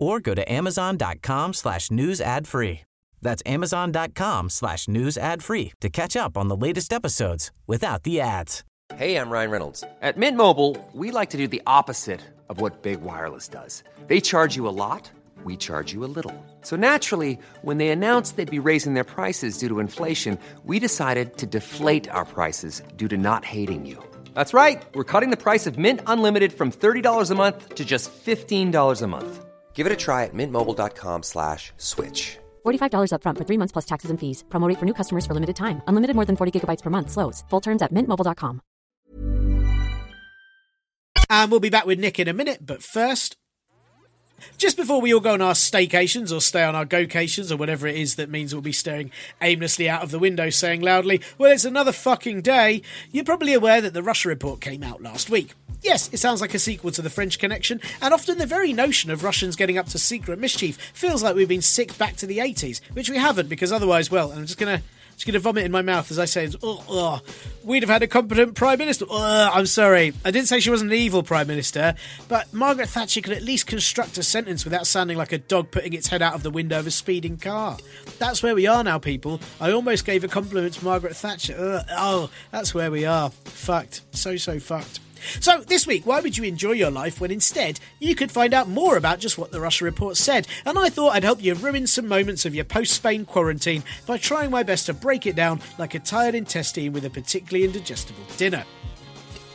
or go to amazon.com slash news ad free. That's amazon.com slash news ad free to catch up on the latest episodes without the ads. Hey, I'm Ryan Reynolds. At Mint Mobile, we like to do the opposite of what Big Wireless does. They charge you a lot we charge you a little. So naturally, when they announced they'd be raising their prices due to inflation, we decided to deflate our prices due to not hating you. That's right. We're cutting the price of Mint Unlimited from $30 a month to just $15 a month. Give it a try at mintmobile.com slash switch. $45 upfront for three months plus taxes and fees. Promote for new customers for limited time. Unlimited more than 40 gigabytes per month. Slows. Full terms at mintmobile.com. And we'll be back with Nick in a minute, but first... Just before we all go on our staycations or stay on our gocations or whatever it is that means we'll be staring aimlessly out of the window saying loudly, well, it's another fucking day, you're probably aware that the Russia report came out last week. Yes, it sounds like a sequel to The French Connection, and often the very notion of Russians getting up to secret mischief feels like we've been sick back to the 80s, which we haven't because otherwise, well, I'm just going just going to vomit in my mouth as I say, oh, oh, we'd have had a competent Prime Minister. Oh, I'm sorry. I didn't say she wasn't an evil Prime Minister, but Margaret Thatcher could at least construct a sentence without sounding like a dog putting its head out of the window of a speeding car. That's where we are now, people. I almost gave a compliment to Margaret Thatcher. oh, that's where we are. Fucked. So, so fucked. So, this week, why would you enjoy your life when instead you could find out more about just what the Russia report said? And I thought I'd help you ruin some moments of your post Spain quarantine by trying my best to break it down like a tired intestine with a particularly indigestible dinner.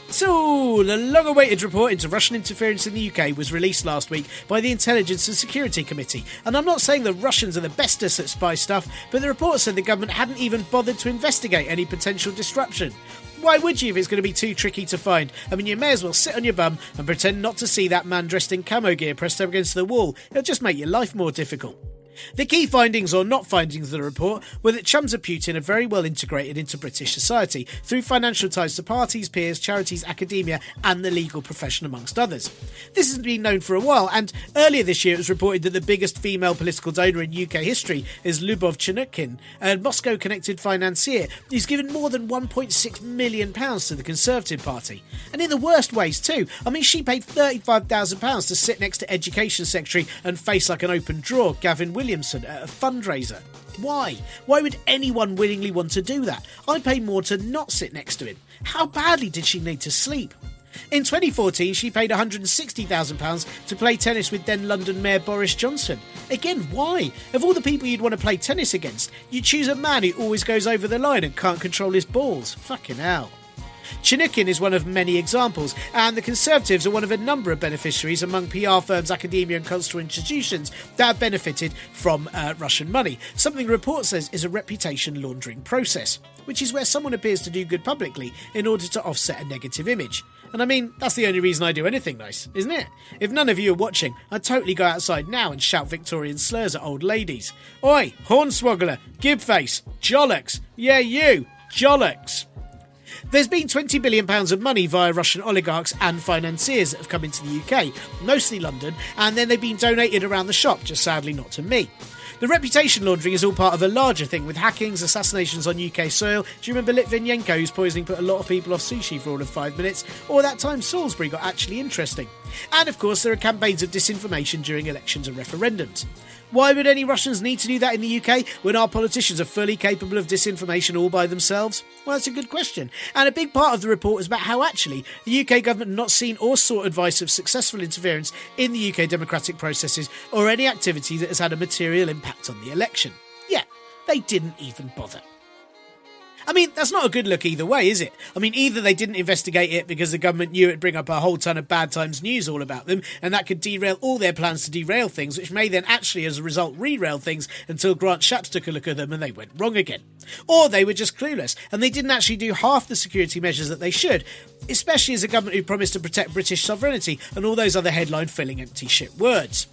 So, the long awaited report into Russian interference in the UK was released last week by the Intelligence and Security Committee. And I'm not saying the Russians are the bestest at spy stuff, but the report said the government hadn't even bothered to investigate any potential disruption. Why would you if it's going to be too tricky to find? I mean, you may as well sit on your bum and pretend not to see that man dressed in camo gear pressed up against the wall. It'll just make your life more difficult. The key findings or not findings of the report were that chums of Putin are very well integrated into British society through financial ties to parties, peers, charities, academia, and the legal profession, amongst others. This has been known for a while, and earlier this year it was reported that the biggest female political donor in UK history is Lubov Chernukhin, a Moscow connected financier who's given more than £1.6 million to the Conservative Party. And in the worst ways, too. I mean, she paid £35,000 to sit next to Education Secretary and face like an open drawer, Gavin Williams Williamson at a fundraiser. Why? Why would anyone willingly want to do that? I'd pay more to not sit next to him. How badly did she need to sleep? In 2014, she paid £160,000 to play tennis with then London Mayor Boris Johnson. Again, why? Of all the people you'd want to play tennis against, you choose a man who always goes over the line and can't control his balls. Fucking hell. Chernukhin is one of many examples, and the Conservatives are one of a number of beneficiaries among PR firms, academia, and cultural institutions that have benefited from uh, Russian money. Something the report says is a reputation laundering process, which is where someone appears to do good publicly in order to offset a negative image. And I mean, that's the only reason I do anything nice, isn't it? If none of you are watching, I'd totally go outside now and shout Victorian slurs at old ladies. Oi, hornswoggler, gibface, jollocks, yeah, you, jollocks. There's been £20 billion of money via Russian oligarchs and financiers that have come into the UK, mostly London, and then they've been donated around the shop, just sadly not to me. The reputation laundering is all part of a larger thing with hackings, assassinations on UK soil. Do you remember Litvinenko, whose poisoning put a lot of people off sushi for all of five minutes? Or that time Salisbury got actually interesting? And of course, there are campaigns of disinformation during elections and referendums. Why would any Russians need to do that in the UK when our politicians are fully capable of disinformation all by themselves? Well, that's a good question. And a big part of the report is about how actually the UK government not seen or sought advice of successful interference in the UK democratic processes or any activity that has had a material impact on the election. Yeah, they didn't even bother. I mean, that's not a good look either way, is it? I mean, either they didn't investigate it because the government knew it'd bring up a whole ton of bad times news all about them, and that could derail all their plans to derail things, which may then actually, as a result, rerail things until Grant Shapps took a look at them and they went wrong again. Or they were just clueless, and they didn't actually do half the security measures that they should, especially as a government who promised to protect British sovereignty and all those other headline filling empty shit words.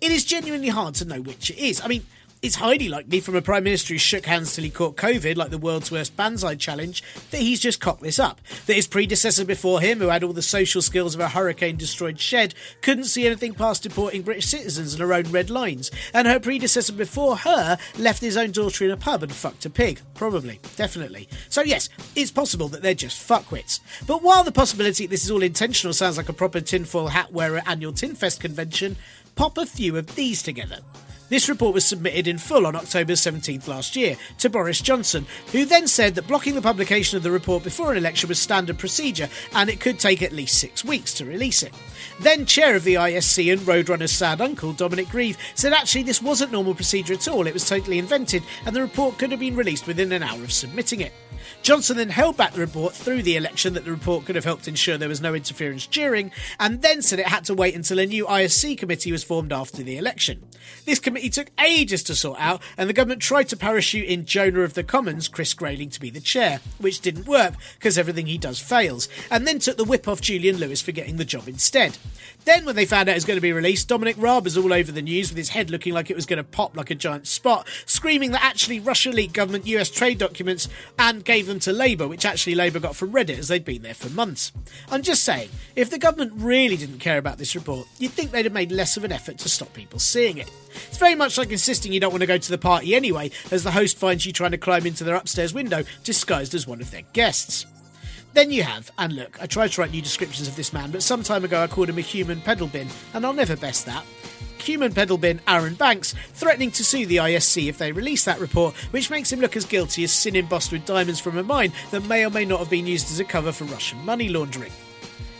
It is genuinely hard to know which it is. I mean, it's highly likely from a Prime Minister who shook hands till he caught COVID, like the world's worst Banzai challenge, that he's just cocked this up. That his predecessor before him, who had all the social skills of a hurricane destroyed shed, couldn't see anything past deporting British citizens and her own red lines. And her predecessor before her left his own daughter in a pub and fucked a pig. Probably. Definitely. So, yes, it's possible that they're just fuckwits. But while the possibility this is all intentional sounds like a proper tinfoil hat wearer annual Tinfest convention, pop a few of these together. This report was submitted in full on October 17th last year to Boris Johnson, who then said that blocking the publication of the report before an election was standard procedure and it could take at least six weeks to release it. Then chair of the ISC and Roadrunner's sad uncle, Dominic Grieve, said actually this wasn't normal procedure at all, it was totally invented and the report could have been released within an hour of submitting it. Johnson then held back the report through the election that the report could have helped ensure there was no interference during, and then said it had to wait until a new ISC committee was formed after the election. This committee took ages to sort out, and the government tried to parachute in Jonah of the Commons, Chris Grayling, to be the chair, which didn't work because everything he does fails, and then took the whip off Julian Lewis for getting the job instead. Then, when they found out it was going to be released, Dominic Raab was all over the news with his head looking like it was going to pop like a giant spot, screaming that actually Russia leaked government US trade documents and gave them to Labour, which actually Labour got from Reddit as they'd been there for months. I'm just saying, if the government really didn't care about this report, you'd think they'd have made less of an effort to stop people seeing it. It's very much like insisting you don't want to go to the party anyway, as the host finds you trying to climb into their upstairs window disguised as one of their guests. Then you have, and look, I tried to write new descriptions of this man, but some time ago I called him a human pedal bin, and I'll never best that. Human pedal bin Arron Banks threatening to sue the ISC if they release that report, which makes him look as guilty as sin embossed with diamonds from a mine that may or may not have been used as a cover for Russian money laundering.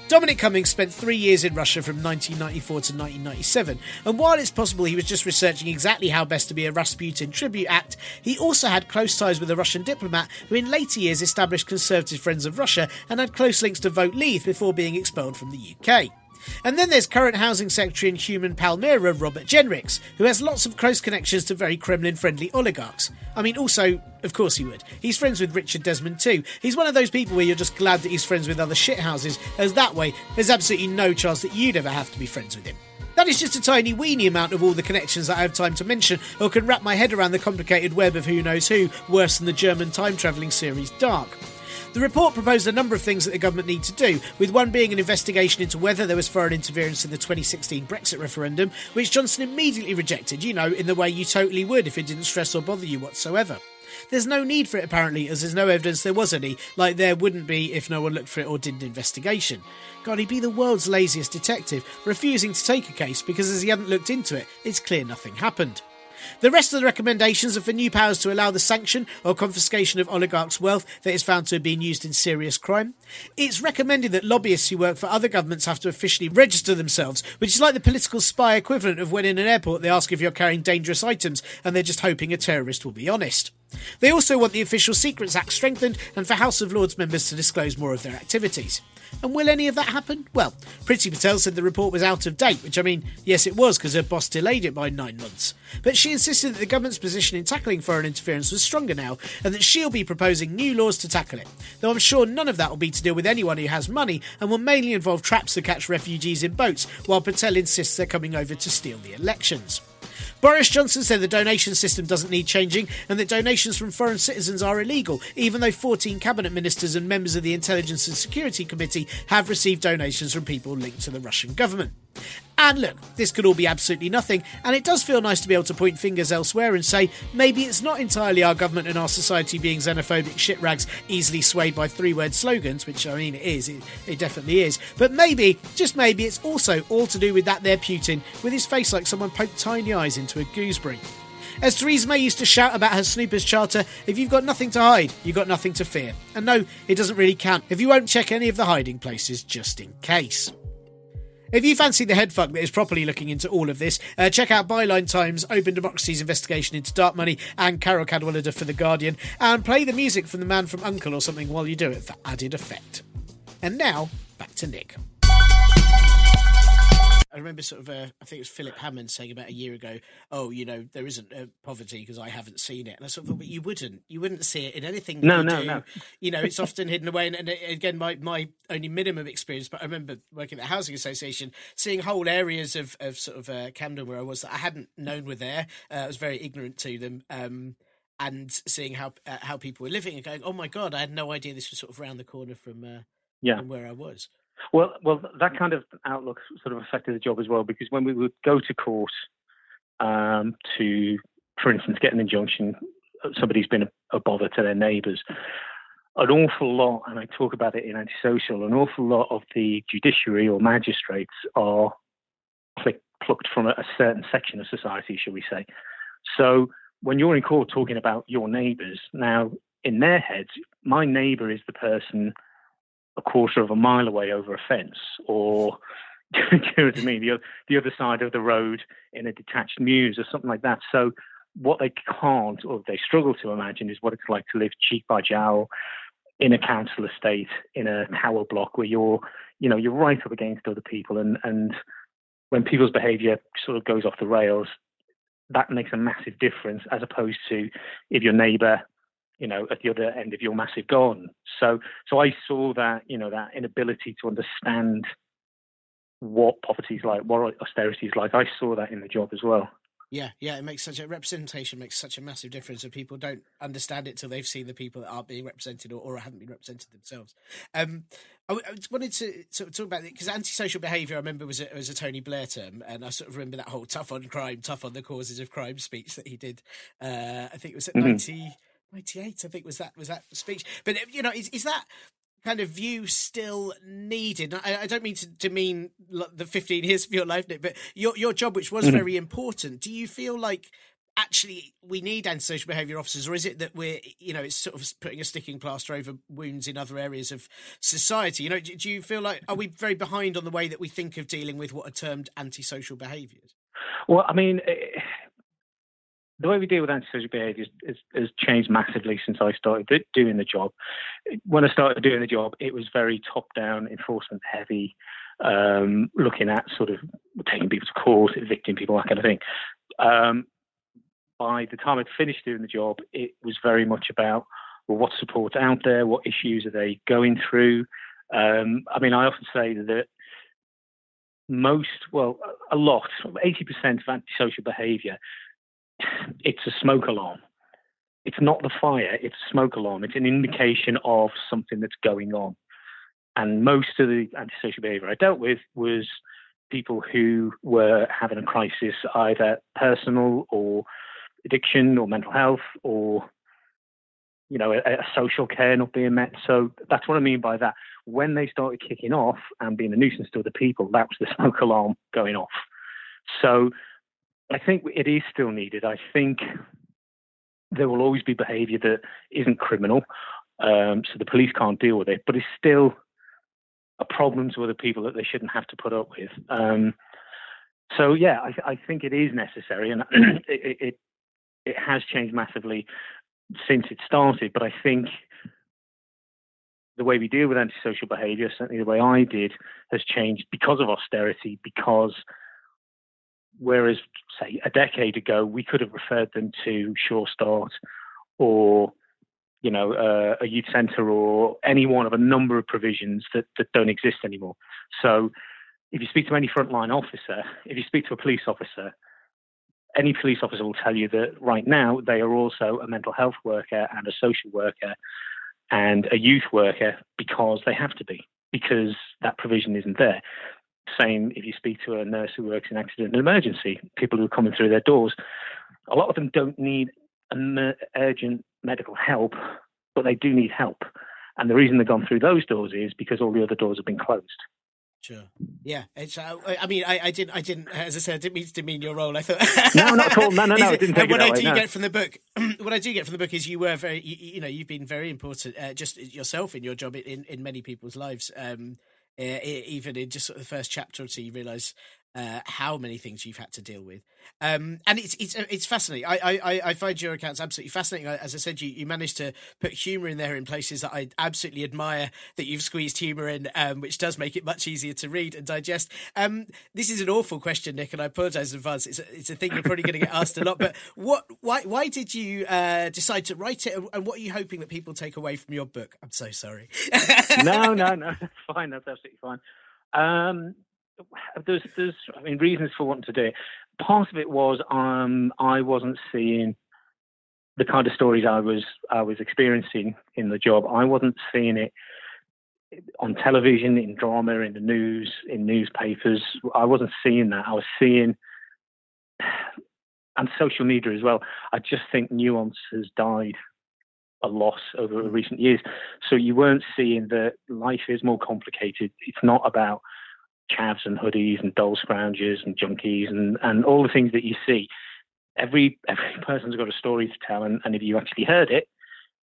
Dominic Cummings spent three years in Russia from 1994 to 1997, and while it's possible he was just researching exactly how best to be a Rasputin tribute act, he also had close ties with a Russian diplomat who in later years established Conservative Friends of Russia and had close links to Vote Leave before being expelled from the UK. And then there's current Housing Secretary and Human Palmyra, Robert Jenrick, who has lots of close connections to very Kremlin friendly oligarchs. I mean, also, of course he would. He's friends with Richard Desmond too. He's one of those people where you're just glad that he's friends with other shithouses, as that way, there's absolutely no chance that you'd ever have to be friends with him. That is just a tiny weeny amount of all the connections that I have time to mention, or can wrap my head around the complicated web of who knows who, worse than the German time travelling series Dark. The report proposed a number of things that the government need to do, with one being an investigation into whether there was foreign interference in the 2016 Brexit referendum, which Johnson immediately rejected, you know, in the way you totally would if it didn't stress or bother you whatsoever. There's no need for it apparently, as there's no evidence there was any, like there wouldn't be if no one looked for it or did an investigation. God, he'd be the world's laziest detective, refusing to take a case because as he hadn't looked into it, it's clear nothing happened. The rest of the recommendations are for new powers to allow the sanction or confiscation of oligarchs' wealth that is found to have been used in serious crime. It's recommended that lobbyists who work for other governments have to officially register themselves, which is like the political spy equivalent of when in an airport they ask if you're carrying dangerous items and they're just hoping a terrorist will be honest. They also want the Official Secrets Act strengthened and for House of Lords members to disclose more of their activities. And will any of that happen? Well, Priti Patel said the report was out of date, which I mean, yes, it was because her boss delayed it by nine months. But she insisted that the government's position in tackling foreign interference was stronger now and that she'll be proposing new laws to tackle it. Though I'm sure none of that will be to deal with anyone who has money and will mainly involve traps to catch refugees in boats, while Patel insists they're coming over to steal the elections. Boris Johnson said the donation system doesn't need changing and that donations from foreign citizens are illegal, even though 14 cabinet ministers and members of the Intelligence and Security Committee have received donations from people linked to the Russian government. And look, this could all be absolutely nothing, and it does feel nice to be able to point fingers elsewhere and say maybe it's not entirely our government and our society being xenophobic shit rags easily swayed by three word slogans, which I mean it is, it, it definitely is. But maybe, just maybe, it's also all to do with that there Putin with his face like someone poked tiny eyes into a gooseberry. As Theresa May used to shout about her Snoopers Charter, if you've got nothing to hide, you've got nothing to fear. And no, it doesn't really count if you won't check any of the hiding places just in case. If you fancy the headfuck that is properly looking into all of this, uh, check out Byline Times, Open Democracy's investigation into dark money, and Carol Cadwalladr for The Guardian, and play the music from The Man from Uncle or something while you do it for added effect. And now, back to Nick. I remember sort of, uh, I think it was Philip Hammond saying about a year ago, "Oh, you know, there isn't uh, poverty because I haven't seen it." And I sort of thought, but you wouldn't, you wouldn't see it in anything. No, you no, do. no. You know, it's often hidden away. And, and uh, again, my my only minimum experience, but I remember working at the housing association, seeing whole areas of of sort of uh, Camden where I was that I hadn't known were there. Uh, I was very ignorant to them. Um, and seeing how uh, how people were living and going, oh my god, I had no idea this was sort of around the corner from uh, Yeah. from where I was. Well, well, that kind of outlook sort of affected the job as well because when we would go to court um, to, for instance, get an injunction, somebody's been a, a bother to their neighbours. An awful lot, and I talk about it in antisocial, an awful lot of the judiciary or magistrates are click, plucked from a, a certain section of society, shall we say. So when you're in court talking about your neighbours, now in their heads, my neighbour is the person a quarter of a mile away over a fence, or do you know what I mean? The, the other side of the road in a detached mews or something like that. So what they can't or they struggle to imagine is what it's like to live cheek by jowl in a council estate in a tower block where you're you know you're right up against other people and and when people's behavior sort of goes off the rails that makes a massive difference as opposed to if your neighbor you know at the other end of your massive garden so so i saw that you know that inability to understand what poverty is like what austerity is like i saw that in the job as well Yeah, yeah, it makes such a representation makes such a massive difference, and people don't understand it till they've seen the people that aren't being represented or, or haven't been represented themselves. Um, I, I just wanted to sort of talk about it because antisocial behaviour. I remember was a, was a Tony Blair term, and I sort of remember that whole tough on crime, tough on the causes of crime speech that he did. Uh, I think it was at Mhm. 90, 98, I think was that was that speech. But uh, you know, is, is that kind of view still needed? I, I don't mean to demean the 15 years of your life, Nick, but your your job, which was Mhm. very important, do you feel like actually we need antisocial behaviour officers, or is it that we're, you know, it's sort of putting a sticking plaster over wounds in other areas of society? You know, do, do you feel like are we very behind on the way that we think of dealing with what are termed antisocial behaviours? Well, I mean, the way we deal with antisocial behaviour has, changed massively since I started doing the job. When I started doing the job, it was very top-down, enforcement heavy, um, looking at sort of taking people to court, evicting people, that kind of thing. Um, by the time I'd finished doing the job, it was very much about well, what support's out there, what issues are they going through. Um, I mean, I often say that most, well, a lot, 80% of antisocial behaviour, it's a smoke alarm. It's not the fire, it's a smoke alarm. It's an indication of something that's going on. And most of the antisocial behaviour I dealt with was people who were having a crisis, either personal or addiction or mental health or you know, a, a social care not being met. So that's what I mean by that. When they started kicking off and being a nuisance to other people, that was the smoke alarm going off. So I think it is still needed. I think there will always be behaviour that isn't criminal, um, so the police can't deal with it, but it's still a problem to other people that they shouldn't have to put up with. Um, so yeah, I, I think it is necessary, and it, it it has changed massively since it started, but I think the way we deal with antisocial behaviour, certainly the way I did, has changed because of austerity. Because whereas, say, a decade ago, we could have referred them to Sure Start or you know, uh, a youth centre or any one of a number of provisions that, that don't exist anymore. So if you speak to any frontline officer, if you speak to a police officer, any police officer will tell you that right now they are also a mental health worker and a social worker and a youth worker because they have to be, because that provision isn't there. Same if you speak to a nurse who works in accident and emergency, people who are coming through their doors, a lot of them don't need urgent medical help, but they do need help. And the reason they've gone through those doors is because all the other doors have been closed. Sure. Yeah. It's. Uh, I mean, I, I didn't. I didn't. As I said, I didn't mean to demean your role. I thought. no, not at all. No, no, no. I didn't take what I do no. get from the book, what I do get from the book is you were very. You, you know, you've been very important, uh, just yourself in your job in in many people's lives. Um, uh, even in just sort of the first chapter or two, you realise uh, how many things you've had to deal with. Um, and it's it's uh, it's fascinating. I, I I find your accounts absolutely fascinating. As I said, you, you managed to put humour in there in places that I absolutely admire. That you've squeezed humour in, um, which does make it much easier to read and digest. Um, this is an awful question, Nick, and I apologise in advance. It's a, it's a thing you're probably going to get asked a lot. But what why why did you uh, decide to write it, and what are you hoping that people take away from your book? I'm so sorry. no, no, no. That's fine. That's absolutely fine. Um, there's there's I mean reasons for wanting to do it. Part of it was um, I wasn't seeing the kind of stories I was I was experiencing in the job. I wasn't seeing it on television, in drama, in the news, in newspapers. I wasn't seeing that. I was seeing and social media as well. I just think nuance has died a loss over recent years. So you weren't seeing that life is more complicated. It's not about chavs and hoodies and dole scroungers and junkies and, and all the things that you see. Every every person's got a story to tell, and, and if you actually heard it,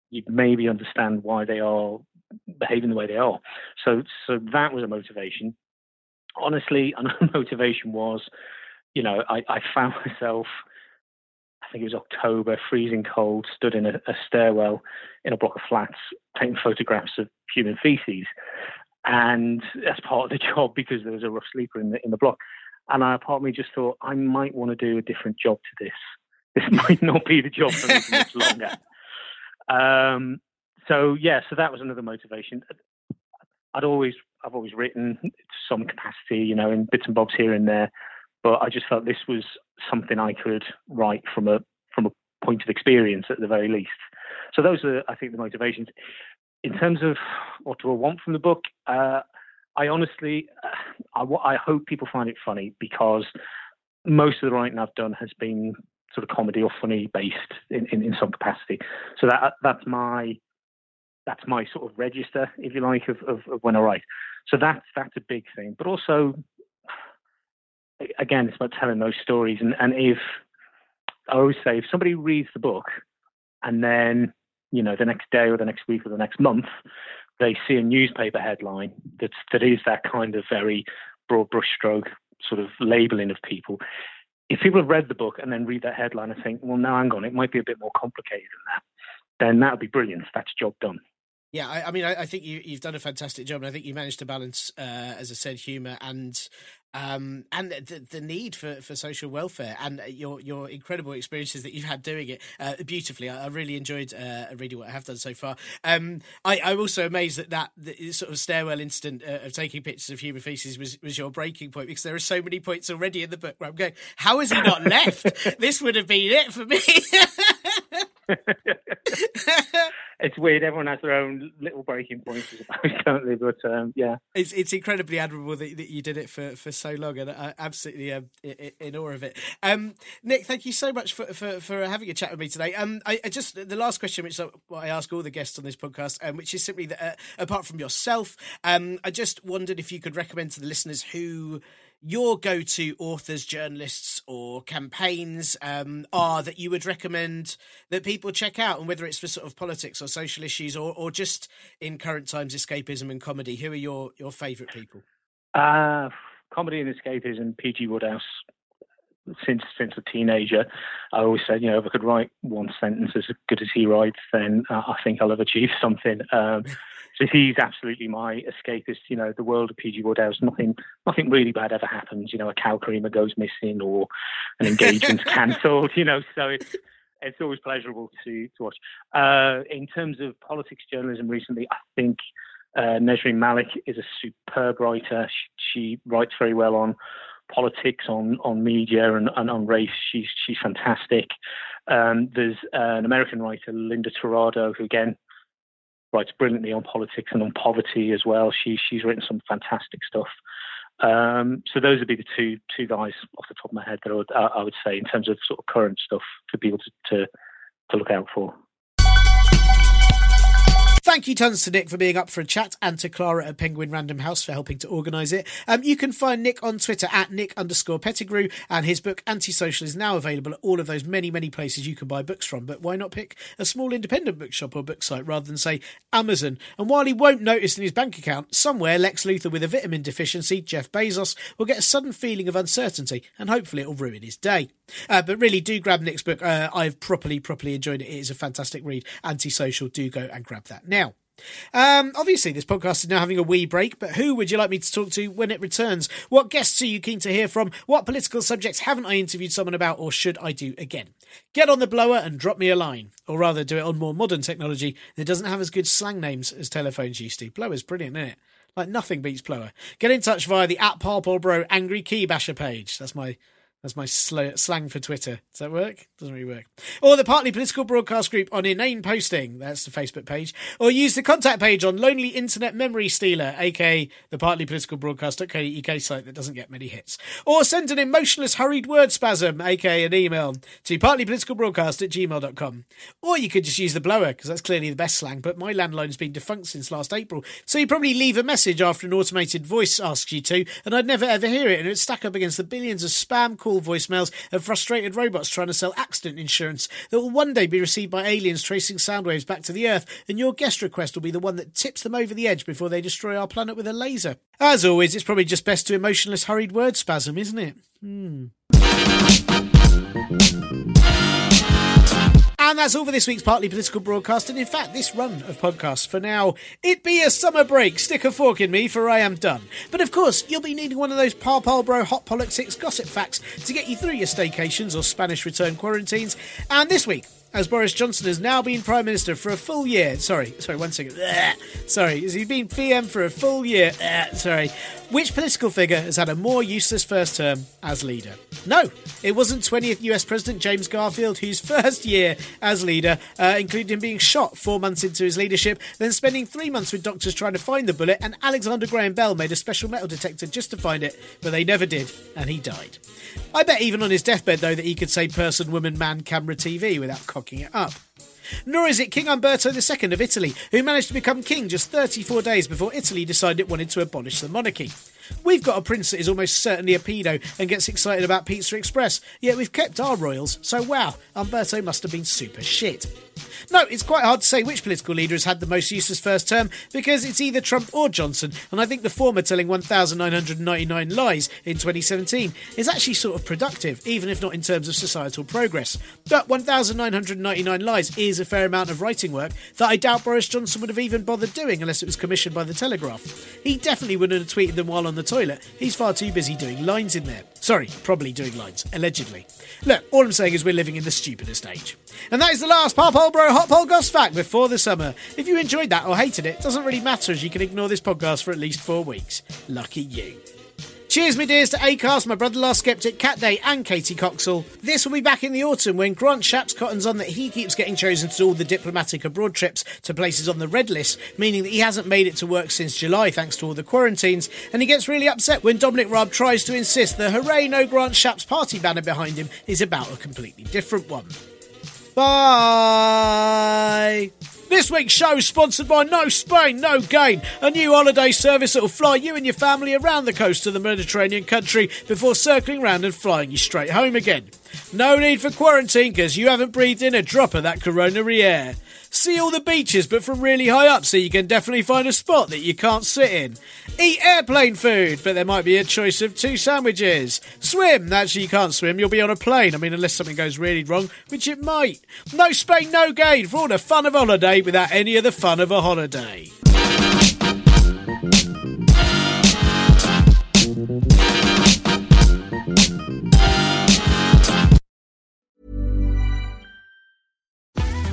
you'd maybe understand why they are behaving the way they are. So so that was a motivation. Honestly, another motivation was, you know, I, I found myself I think it was October, freezing cold, stood in a, a, stairwell in a block of flats, taking photographs of human feces and as part of the job because there was a rough sleeper in the in the block. And I, part of me just thought I might want to do a different job to this. This might not be the job for me for much longer. Um, so yeah, so that was another motivation. I'd always I've always written to some capacity, you know, in bits and bobs here and there, but I just felt this was something I could write from a from a point of experience at the very least. So those are, I think, the motivations in terms of what do I want from the book, uh, I honestly, I, I, hope people find it funny because most of the writing I've done has been sort of comedy or funny based in, in, in some capacity. So that that's my that's my sort of register, if you like, of, of, of when I write. So that's that's a big thing. But also, again, it's about telling those stories. And, and if I always say, if somebody reads the book and then you know, the next day or the next week or the next month, they see a newspaper headline that's that is that kind of very broad brushstroke sort of labeling of people. If people have read the book and then read that headline and think, well, now hang on, it might be a bit more complicated than that, then that would be brilliant. That's job done. Yeah, I, I mean, I, I, think you, have done a fantastic job, and I think you managed to balance, uh, as I said, humour and um, and the, the, need for, for social welfare and your your incredible experiences that you've had doing it uh, beautifully. I, I, really enjoyed uh, reading what I have done so far. Um, I, I'm also amazed that that the sort of stairwell incident uh, of taking pictures of human feces was, was your breaking point because there are so many points already in the book where I'm going, how has he not left? this would have been it for me. it's weird. Everyone has their own little breaking points, don't? But um, yeah, it's it's incredibly admirable that, that you did it for, for so long, and I absolutely um, in, awe of it. Um, Nick, thank you so much for, for, for having a chat with me today. Um, I, I just the last question, which I ask all the guests on this podcast, um, which is simply that uh, apart from yourself, um, I just wondered if you could recommend to the listeners who your go to authors, journalists, or campaigns um, are that you would recommend that people check out, and whether it's for sort of politics or social issues, or, or just in current times, escapism and comedy? Who are your, your favourite people? Uh, comedy and escapism, P.G. Wodehouse. since since a teenager. I always said, you know, if I could write one sentence as good as he writes, then uh, I think I'll have achieved something. Um, so he's absolutely my escapist. You know, the world of PG Wodehouse, nothing, nothing really bad ever happens. You know, a cow creamer goes missing or an engagement's cancelled. You know, so it's it's always pleasurable to to watch. Uh, in terms of politics journalism recently, I think uh, Nesrine Malik is a superb writer. She, she, writes very well on politics, on on media, and, and on race. She's she's fantastic. Um, there's uh, an American writer, Linda Tirado, who again writes brilliantly on politics and on poverty as well. She she's written some fantastic stuff. Um, so those would be the two two guys off the top of my head that I would, I would say in terms of sort of current stuff for people to, to, to look out for. Thank you tons to Nick for being up for a chat and to Clara at Penguin Random House for helping to organise it. Um, you can find Nick on Twitter at Nick underscore Pettigrew and his book Antisocial is now available at all of those many, many places you can buy books from. But why not pick a small independent bookshop or book site rather than say Amazon? And while he won't notice in his bank account, somewhere Lex Luthor with a vitamin deficiency, Jeff Bezos, will get a sudden feeling of uncertainty and hopefully it'll ruin his day. Uh, but really do grab Nick's book. Uh, I've properly, properly enjoyed it. It is a fantastic read. Antisocial. Do go and grab that now. Um, obviously, this podcast is now having a wee break, but who would you like me to talk to when it returns? What guests are you keen to hear from? What political subjects haven't I interviewed someone about, or should I do again? Get on the blower and drop me a line, or rather, do it on more modern technology that doesn't have as good slang names as telephones used to. Blower's brilliant, isn't it? Like nothing beats blower. Get in touch via the at Bro Angry Key Basher page. That's my that's my sl- slang for Twitter. Does that work? Doesn't really work. Or the Partly Political Broadcast Group on Inane Posting. That's the Facebook page. Or use the contact page on Lonely Internet Memory Stealer, aka the Partly Political Broadcast.co.uk site that doesn't get many hits. Or send an emotionless hurried word spasm, aka an email, to partlypoliticalbroadcast at gmail.com. Or you could just use the blower, because that's clearly the best slang, but my landline's been defunct since last April. So you probably leave a message after an automated voice asks you to, and I'd never ever hear it, and it would stack up against the billions of spam call voicemails of frustrated robots trying to sell accident insurance that will one day be received by aliens tracing sound waves back to the Earth, and your guest request will be the one that tips them over the edge before they destroy our planet with a laser. As always, it's probably just best to emotionless hurried word spasm, isn't it? Hmm. And that's all for this week's Partly Political broadcast, and in fact, this run of podcasts for now. It be a summer break, stick a fork in me, for I am done. But of course, you'll be needing one of those Parpal Bro hot politics gossip facts to get you through your staycations or Spanish return quarantines. And this week, as Boris Johnson has now been Prime Minister for a full year. Sorry, sorry, one second. Sorry, has he been PM for a full year? Sorry. Which political figure has had a more useless first term as leader? No, it wasn't 20th US President James Garfield, whose first year as leader uh, included him being shot four months into his leadership, then spending three months with doctors trying to find the bullet, and Alexander Graham Bell made a special metal detector just to find it, but they never did, and he died. I bet even on his deathbed, though, that he could say person, woman, man, camera, TV without cocking it up. Nor is it King Umberto II of Italy, who managed to become king just 34 days before Italy decided it wanted to abolish the monarchy. We've got a prince that is almost certainly a pedo and gets excited about Pizza Express, yet we've kept our royals, so wow, Umberto must have been super shit. No, it's quite hard to say which political leader has had the most useless first term because it's either Trump or Johnson, and I think the former telling 1,999 lies in 2017 is actually sort of productive, even if not in terms of societal progress. But 1,999 lies is a fair amount of writing work that I doubt Boris Johnson would have even bothered doing unless it was commissioned by the Telegraph. He definitely wouldn't have tweeted them while on the toilet. He's far too busy doing lines in there. Sorry, probably doing lines, allegedly. Look, all I'm saying is we're living in the stupidest age. And that is the last Pop Hole Bro Hot Pole Goss fact before the summer. If you enjoyed that or hated it, doesn't really matter as you can ignore this podcast for at least four weeks. Lucky you. Cheers, my dears, to Acast, my brother Last Skeptic, Cat Day, and Katie Coxall. This will be back in the autumn when Grant Shapps cottons on that he keeps getting chosen to do all the diplomatic abroad trips to places on the red list, meaning that he hasn't made it to work since July thanks to all the quarantines, and he gets really upset when Dominic Raab tries to insist the Hooray No Grant Shapps party banner behind him is about a completely different one. Bye! This week's show is sponsored by No Spain, No Gain, a new holiday service that will fly you and your family around the coast of the Mediterranean country before circling round and flying you straight home again. No need for quarantine because you haven't breathed in a drop of that coronary air. See all the beaches, but from really high up, so you can definitely find a spot that you can't sit in. Eat airplane food, but there might be a choice of two sandwiches. Swim, actually, you can't swim, you'll be on a plane. I mean, unless something goes really wrong, which it might. No Spain, no gain for all the fun of holiday without any of the fun of a holiday.